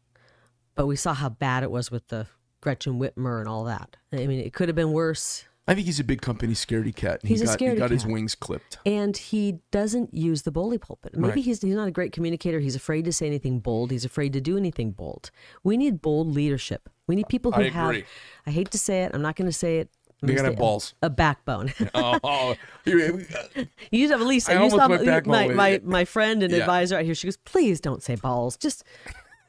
but we saw how bad it was with the Gretchen Whitmer and all that. I mean, it could have been worse. I think he's a big company scaredy cat. and He's he a got, he scaredy got his wings clipped. and he doesn't use the bully pulpit. Maybe Right. he's he's not a great communicator. He's afraid to say anything bold. He's afraid to do anything bold. We need bold leadership. We need people who I have. agree. I hate to say it. I'm not going to say it. I'm They gotta have balls. A, a backbone. oh, oh, you- you uh, used to have Lisa. I you used to almost have- went back my, my, my friend and Yeah. advisor out here. She goes, please don't say balls. Just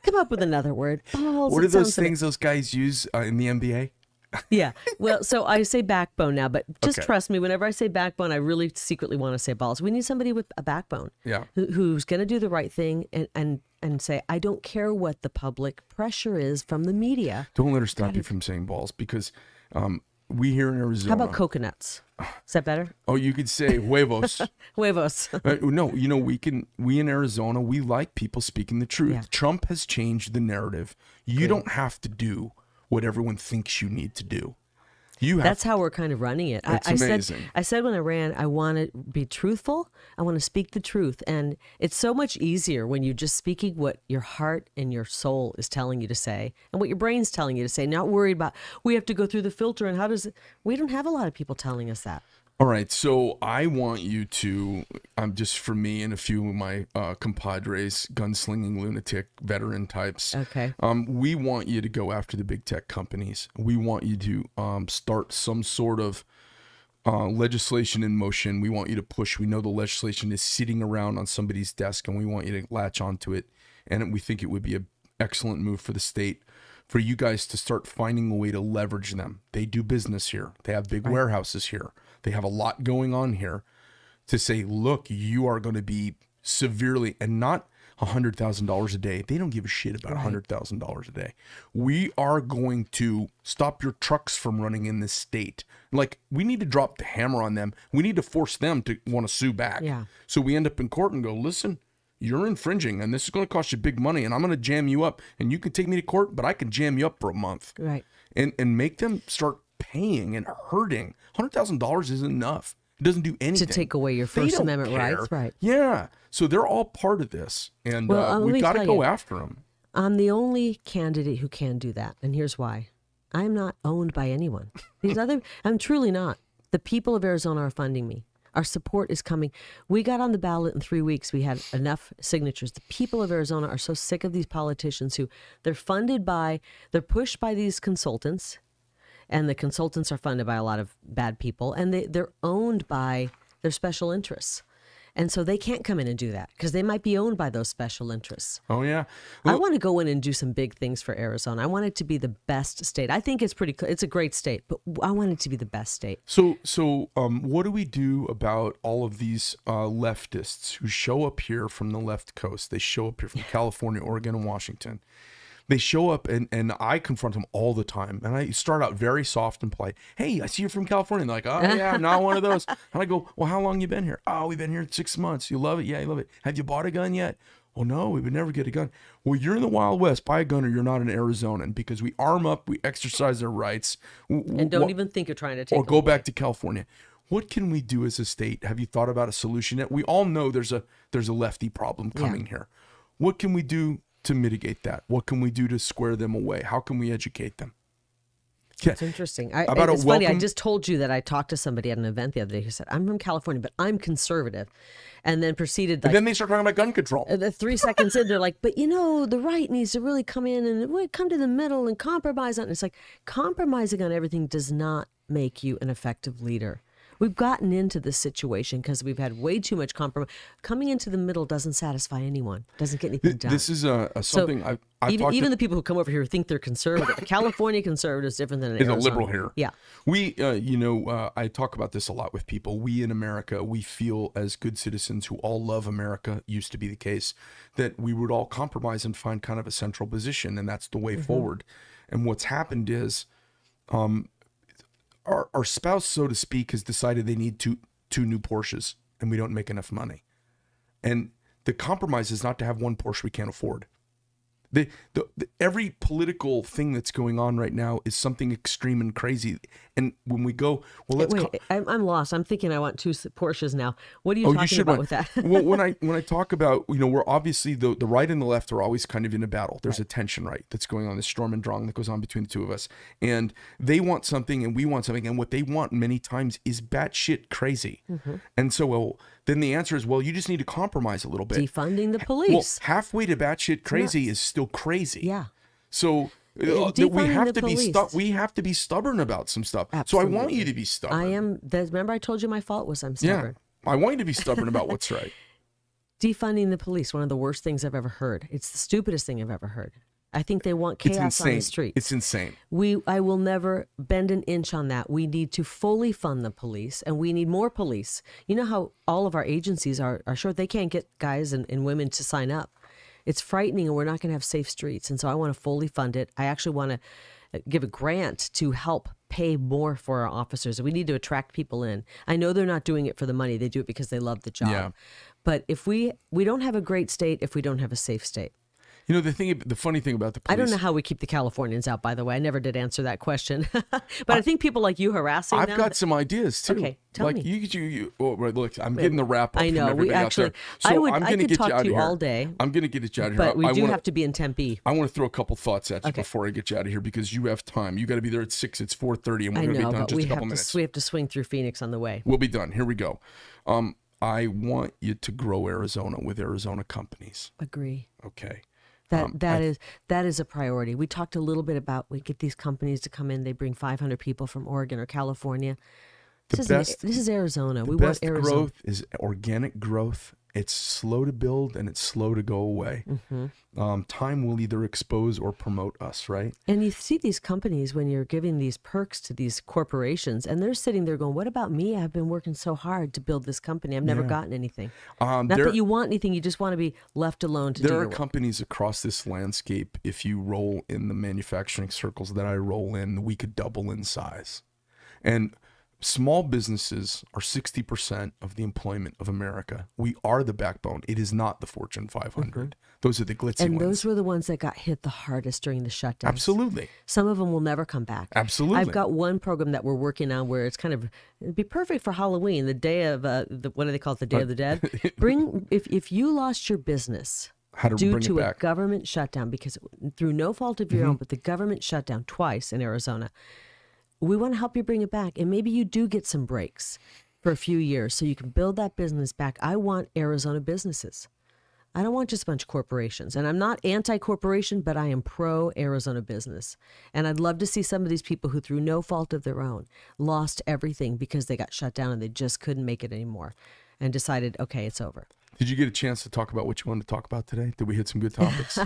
come up with another word. Balls. what are those things those guys use uh, in the NBA? Yeah. Well, so I say backbone now, but just Okay. trust me. Whenever I say backbone, I really secretly want to say balls. We need somebody with a backbone. Yeah. who, who's going to do the right thing and, and and say I don't care what the public pressure is from the media. Don't let her stop you from saying balls because um, we here in Arizona. How about coconuts? Is that better? Oh, you could say huevos. Huevos. Uh, no, you know we can. We in Arizona, we like people speaking the truth. Yeah. Trump has changed the narrative. You don't have to do what everyone thinks you need to do. You have. That's how we're kind of running it. It's I, I amazing. said I said when I ran, I want to be truthful. I want to speak the truth, and it's so much easier when you're just speaking what your heart and your soul is telling you to say, and what your brain's telling you to say. Not worried about we have to go through the filter and how does it. We don't have a lot of people telling us that. All right, so I want you to, um, just for me and a few of my uh, compadres, gunslinging lunatic veteran types. Okay. Um, we want you to go after the big tech companies. We want you to um, start some sort of uh, legislation in motion. We want you to push. We know the legislation is sitting around on somebody's desk, and we want you to latch onto it. And we think it would be an excellent move for the state for you guys to start finding a way to leverage them. They do business here. They have big warehouses here. They have a lot going on here. To say, look, you are going to be severely and not hundred thousand dollars a day. They don't give a shit about hundred thousand dollars a day. We are going to stop your trucks from running in this state. Like we need to drop the hammer on them. We need to force them to want to sue back. Yeah. So we end up in court and go, listen, you're infringing, and this is going to cost you big money, and I'm going to jam you up, and you can take me to court, but I can jam you up for a month, Right. and and make them start paying and hurting. Hundred thousand dollars isn't enough. It doesn't do anything To take away your First Amendment rights, right. Yeah. So they're all part of this, and Well, uh, uh, we've got to go you. after them. I'm the only candidate who can do that, and here's why: I'm not owned by anyone. These other, I'm truly not. The people of Arizona are funding me. Our support is coming. We got on the ballot in three weeks. We had enough signatures. The people of Arizona are so sick of these politicians who they're funded by, they're pushed by these consultants, and the consultants are funded by a lot of bad people, and they, they're owned by their special interests. And so they can't come in and do that because they might be owned by those special interests. Oh yeah. I want to go in and do some big things for Arizona. I want it to be the best state. I think it's pretty. It's a great state, but I want it to be the best state. So, so um, what do we do about all of these uh, leftists who show up here from the left coast? They show up here from California, Oregon, and Washington. They show up, and, and I confront them all the time. And I start out very soft and polite. Hey, I see you're from California. And they're like, oh, yeah, I'm not one of those. And I go, well, how long you been here? Oh, we've been here six months. You love it? Yeah, you love it. Have you bought a gun yet? Well, no, we would never get a gun. Well, you're in the Wild West. Buy a gun or you're not an Arizonan because we arm up, we exercise our rights. And don't even think of trying to take. or go away. back to California. What can we do as a state? Have you thought about a solution yet? We all know there's a there's a lefty problem coming here. What can we do to mitigate that? What can we do to square them away? How can we educate them? It's interesting. I, about it's funny. I just told you that I talked to somebody at an event the other day who said, "I'm from California, but I'm conservative," and then proceeded like then they start talking about gun control. uh, the three seconds in, they're like, "But you know, the right needs to really come in and come to the middle and compromise on." it." It's like compromising on everything does not make you an effective leader. We've gotten into this situation because we've had way too much compromise. Coming into the middle doesn't satisfy anyone. Doesn't get anything done. This is a, a something I've, I've even even to, the people who come over here think they're conservative. California conservative is different than is a liberal here. Yeah. We, uh, you know, uh, I talk about this a lot with people. We in America, we feel as good citizens who all love America, used to be the case, that we would all compromise and find kind of a central position, and that's the way Mm-hmm. forward. And what's happened is, um, our, our spouse, so to speak, has decided they need two two new Porsches, and we don't make enough money. And the compromise is not to have one Porsche we can't afford. The, the, the every political thing that's going on right now is something extreme and crazy. And when we go, well, let's. Wait, co- I'm, I'm lost. I'm thinking I want two Porsches now. What are you Oh, talking you about want- with that? well, when I when I talk about you know we're obviously the the right and the left are always kind of in a battle. There's a tension right that's going on, this storm and drang that goes on between the two of us, and they want something and we want something, and what they want many times is batshit crazy. Mm-hmm. And so, well, then the answer is, well, you just need to compromise a little bit. Defunding the police. well, halfway to batshit crazy is still crazy. yeah. So uh, Uh, we have to be police. stu- we have to be stubborn about some stuff. So I want you to be stubborn. I am. Remember, I told you my fault was I'm stubborn. Yeah. I want you to be stubborn about what's right. Defunding the police, one of the worst things I've ever heard. It's the stupidest thing I've ever heard. I think they want chaos on the street. It's insane. We, I will never bend an inch on that. We need to fully fund the police, and we need more police. You know how all of our agencies are are short; they can't get guys and, and women to sign up. It's frightening, and we're not going to have safe streets. And so, I want to fully fund it. I actually want to uh, give a grant to help pay more for our officers. We need to attract people in. I know they're not doing it for the money; they do it because they love the job. Yeah. But if we we don't have a great state if we don't have a safe state. You know the thing. The funny thing about the police. I don't know how we keep the Californians out, by the way. I never did answer that question. but I, think people like you harassing me. I've them. got some ideas too. Okay, tell like me. you, you, you. Oh, right, look, I'm getting the wrap up. I know, From we everybody out actually- there. So I would- I'm I could get talk you to you here. all day. I'm gonna get you out of here. but we I, do wanna, have to be in Tempe. I want to throw a couple thoughts at you Okay. before I get you out of here because you have time. You got to be there at six. It's 4:30, and we're gonna be done just a couple have to minutes. we have to swing through Phoenix on the way. We'll be done. Here we go. Um, I want you to grow Arizona with Arizona companies. Agree. Okay. That Um, that I- is that is a priority. We talked a little bit about we get these companies to come in. They bring 500 people from Oregon or California. This, best- is, this is Arizona. We want Arizona. growth is organic growth. It's slow to build and it's slow to go away. Mm-hmm. Um, time will either expose or promote us, right? And you see these companies when you're giving these perks to these corporations, and they're sitting there going, "What about me? I've been working so hard to build this company. I've never Yeah. gotten anything. Um, Not there, that you want anything. You just want to be left alone to do there are work." companies across this landscape. If you roll in the manufacturing circles that I roll in, we could double in size. And small businesses are 60% of the employment of America. We are the backbone. It is not the Fortune 500. Those are the glitzy Mm-hmm. and ones. those were the ones that got hit the hardest during the shutdown. Absolutely. Some of them will never come back. Absolutely. I've got one program that we're working on where it's kind of it'd be perfect for Halloween, the day of uh, the, what do they call it, the Day of the Dead. Bring if if you lost your business How to due bring to it a back. Mm-hmm. government shutdown because through no fault of your own, but the government shut down twice in Arizona. We want to help you bring it back, and maybe you do get some breaks for a few years so you can build that business back. I want Arizona businesses. I don't want just a bunch of corporations. And I'm not anti corporation, but I am pro Arizona business. And I'd love to see some of these people who, through no fault of their own, lost everything because they got shut down and they just couldn't make it anymore and decided, okay, it's over. Did you get a chance to talk about what you wanted to talk about today? Did we hit some good topics?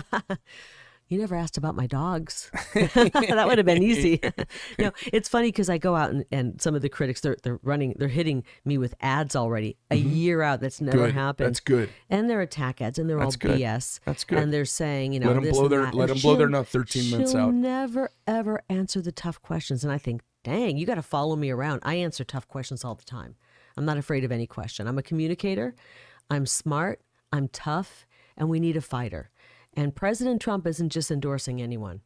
You never asked about my dogs. that would have been easy. no, it's funny because I go out and, and some of the critics they're they're running they're hitting me with ads already a year out. That's never Mm-hmm. Good. happened. That's good. And they're attack ads and they're That's all good. BS. That's good. And they're saying you know Let 'em this blow their- let And 'em blow their nut 13 minutes she'll out. Never ever answer the tough questions. And I think, dang, you got to follow me around. I answer tough questions all the time. I'm not afraid of any question. I'm a communicator. I'm smart. I'm tough, and we need a fighter. And President Trump isn't just endorsing anyone.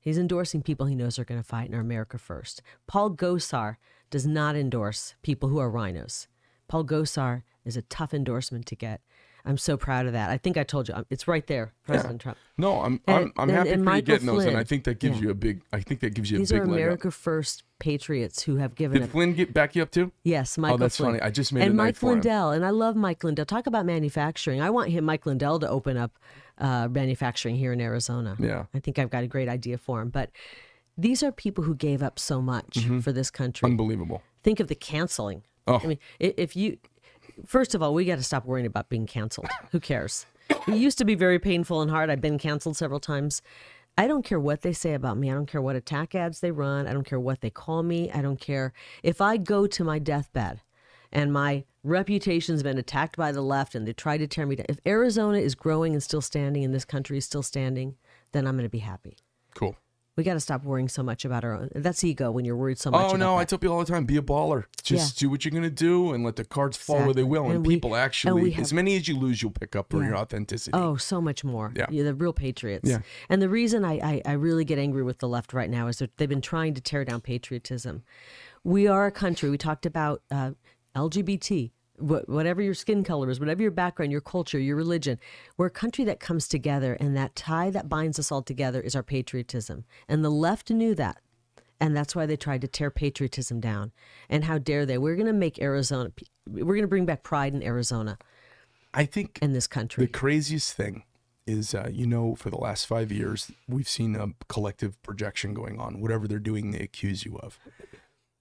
He's endorsing people he knows are going to fight in are America first. Paul Gosar does not endorse people who are rhinos. Paul Gosar is a tough endorsement to get. I'm so proud of that. I think I told you um, it's right there, President Trump. No, I'm And- I'm, I'm and- happy and for you getting those, and I think that gives Yeah. you a big. I think that gives you These a are big leg up. America First patriots who have given Did a Flynn get back you up too? Yes, Michael that's Flynn. funny. I just made and Mike. Lindell, and I love Mike Lindell. Talk about manufacturing. I want him, Mike Lindell, to open up uh, manufacturing here in Arizona. Yeah. I think I've got a great idea for him. But these are people who gave up so much for this country. Unbelievable. Think of the canceling. Oh. I mean, if you, first of all, we got to stop worrying about being canceled. Who cares? It used to be very painful and hard. I've been canceled several times. I don't care what they say about me. I don't care what attack ads they run. I don't care what they call me. I don't care if I go to my deathbed and my reputation's been attacked by the left and they try to tear me down. If Arizona is growing and still standing and this country is still standing, then I'm going to be happy. Cool. We got to stop worrying so much about our own. That's ego when you're worried so much. Oh no, I tell people all the time: be a baller. Just do what you're gonna do, and let the cards fall where they will. And, And we- people and actually, as many as you lose, you'll pick up for Yeah. your authenticity. Oh, so much more. Yeah. You're the real patriots. Yeah. And the reason I, I, I really get angry with the left right now is that they've been trying to tear down patriotism. We are a country, we talked about uh, LGBT, wh- whatever your skin color is, whatever your background, your culture, your religion. We're a country that comes together, and that tie that binds us all together is our patriotism. And the left knew that. And that's why they tried to tear patriotism down. And how dare they? We're going to make Arizona, we're going to bring back pride in Arizona I think in this country, the craziest thing is, uh, you know, for the last five years, we've seen a collective projection going on. Whatever they're doing, they accuse you of.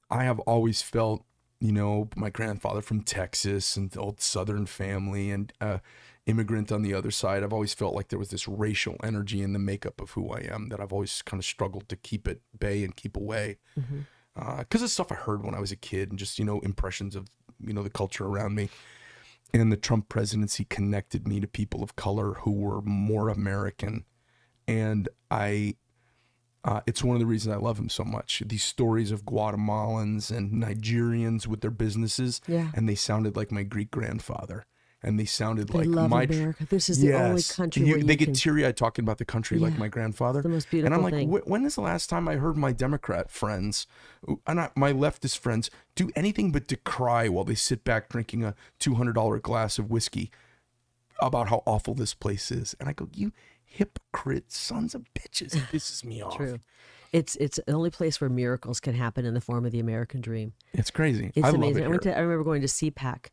I have always felt, you know, my grandfather from Texas and the old Southern family and uh, immigrant on the other side. I've always felt like there was this racial energy in the makeup of who I am that I've always kind of struggled to keep at bay and keep away. Because of stuff I heard when I was a kid and just, you know, impressions of, you know, the culture around me. And the Trump presidency connected me to people of color who were more American. And I uh, it's one of the reasons I love him so much. These stories of Guatemalans and Nigerians with their businesses, Yeah. and they sounded like my Greek grandfather, and they sounded They like love my America. This is the only country you- they you get can- teary eyed talking about the country like my grandfather. the most beautiful. and I'm beautiful like, thing. When is the last time I heard my Democrat friends, and I, my leftist friends, do anything but decry while they sit back drinking a two hundred dollar glass of whiskey about how awful this place is? And I go, you hypocrite sons of bitches! It pisses me off. True. It's it's the only place where miracles can happen in the form of the American dream. It's crazy. It's I amazing. it I went to I remember going to CPAC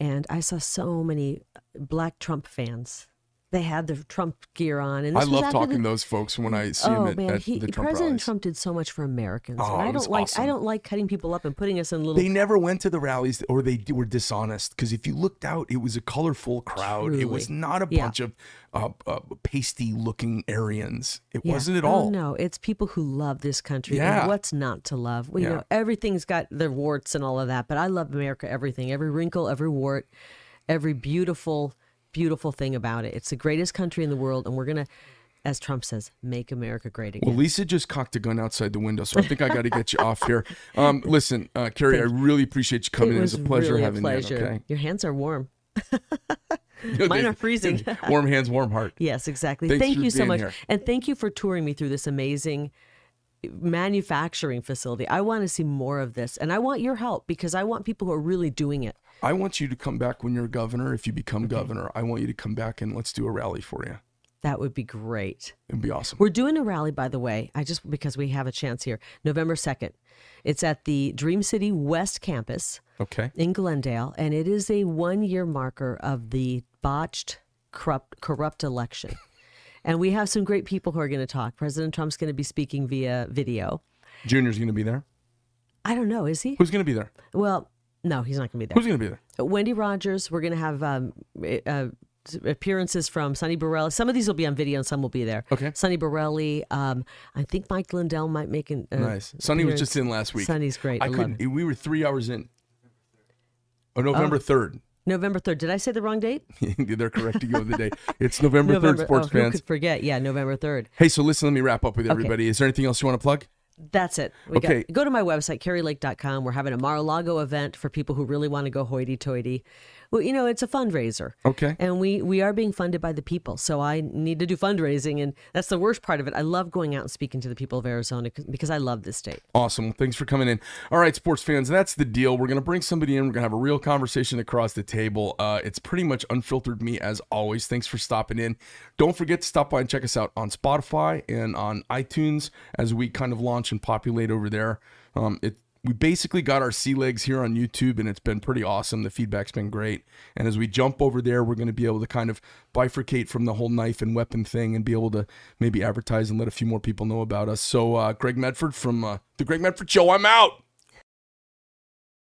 and I saw so many uh, black Trump fans. They had their Trump gear on and I love talking the, to those folks when I see them Oh at, man, at he, the Trump President rallies. Trump did so much for Americans. Oh, I don't like awesome. I don't like cutting people up and putting us in little They never went to the rallies or they were dishonest because if you looked out, it was a colorful crowd. It was not a Yeah. bunch of uh, uh, pasty looking Aryans. It Yeah. wasn't at Oh, all. no, it's people who love this country. Yeah. What's not to love? Well, Yeah. you know, everything's got their warts and all of that, but I love America, everything, every wrinkle, every wart, every beautiful, beautiful thing about it. It's the greatest country in the world, and we're gonna, as Trump says, make America great again. Well, Lisa just cocked a gun outside the window, so I think I got to get you off here. Um, listen, uh, Kari, I really appreciate you coming it in. was It's a pleasure really having a pleasure. you. Okay, Your hands are warm. Mine Mine are freezing. warm hands, warm heart. Yes, exactly. Thanks thank you so much. here. And thank you for touring me through this amazing manufacturing facility. I want to see more of this. And I want your help because I want people who are really doing it. I want you to come back when you're governor. If you become governor, I want you to come back and let's do a rally for you. That would be great. It'd be awesome. We're doing a rally, by the way. I just because we have a chance here, November second. It's at the Dream City West Campus Okay. in Glendale, and it is a one-year marker of the botched, corrupt, corrupt election. And we have some great people who are going to talk. President Trump's going to be speaking via video. Junior's going to be there. I don't know, is he? Who's going to be there? Well, no, he's not going to be there. Who's going to be there? Wendy Rogers. We're going to have um, uh, appearances from Sonny Borrelli. Some of these will be on video, and some will be there. Okay. Sonny Borrelli. Um, I think Mike Lindell might make an. Uh, Nice. Sonny was just in last week. Sonny's great. I I couldn't. We were three hours in. Oh, November third. November third. Did I say the wrong date? They're correcting you on the day. It's November third, sports oh, fans. could forget? Yeah, November third. Hey, so listen, let me wrap up with everybody. Is there anything else you want to plug? That's it. We Okay. Got, go to my website, karilake.com. We're having a Mar-a-Lago event for people who really want to go hoity-toity. Well, you know, it's a fundraiser. Okay. And we we are being funded by the people, so I need to do fundraising, and that's the worst part of it. I love going out and speaking to the people of Arizona 'cause- because I love this state. Awesome. Thanks for coming in. All right, sports fans, that's the deal. We're going to bring somebody in. We're going to have a real conversation across the table. Uh, it's pretty much unfiltered me as always. Thanks for stopping in. Don't forget to stop by and check us out on Spotify and on iTunes as we kind of launch and populate over there. Um, it we basically got our sea legs here on YouTube, and it's been pretty awesome. The feedback's been great. And as we jump over there, we're going to be able to kind of bifurcate from the whole knife and weapon thing and be able to maybe advertise and let a few more people know about us. So, uh, Greg Medford from uh, the Greg Medford Show, I'm out.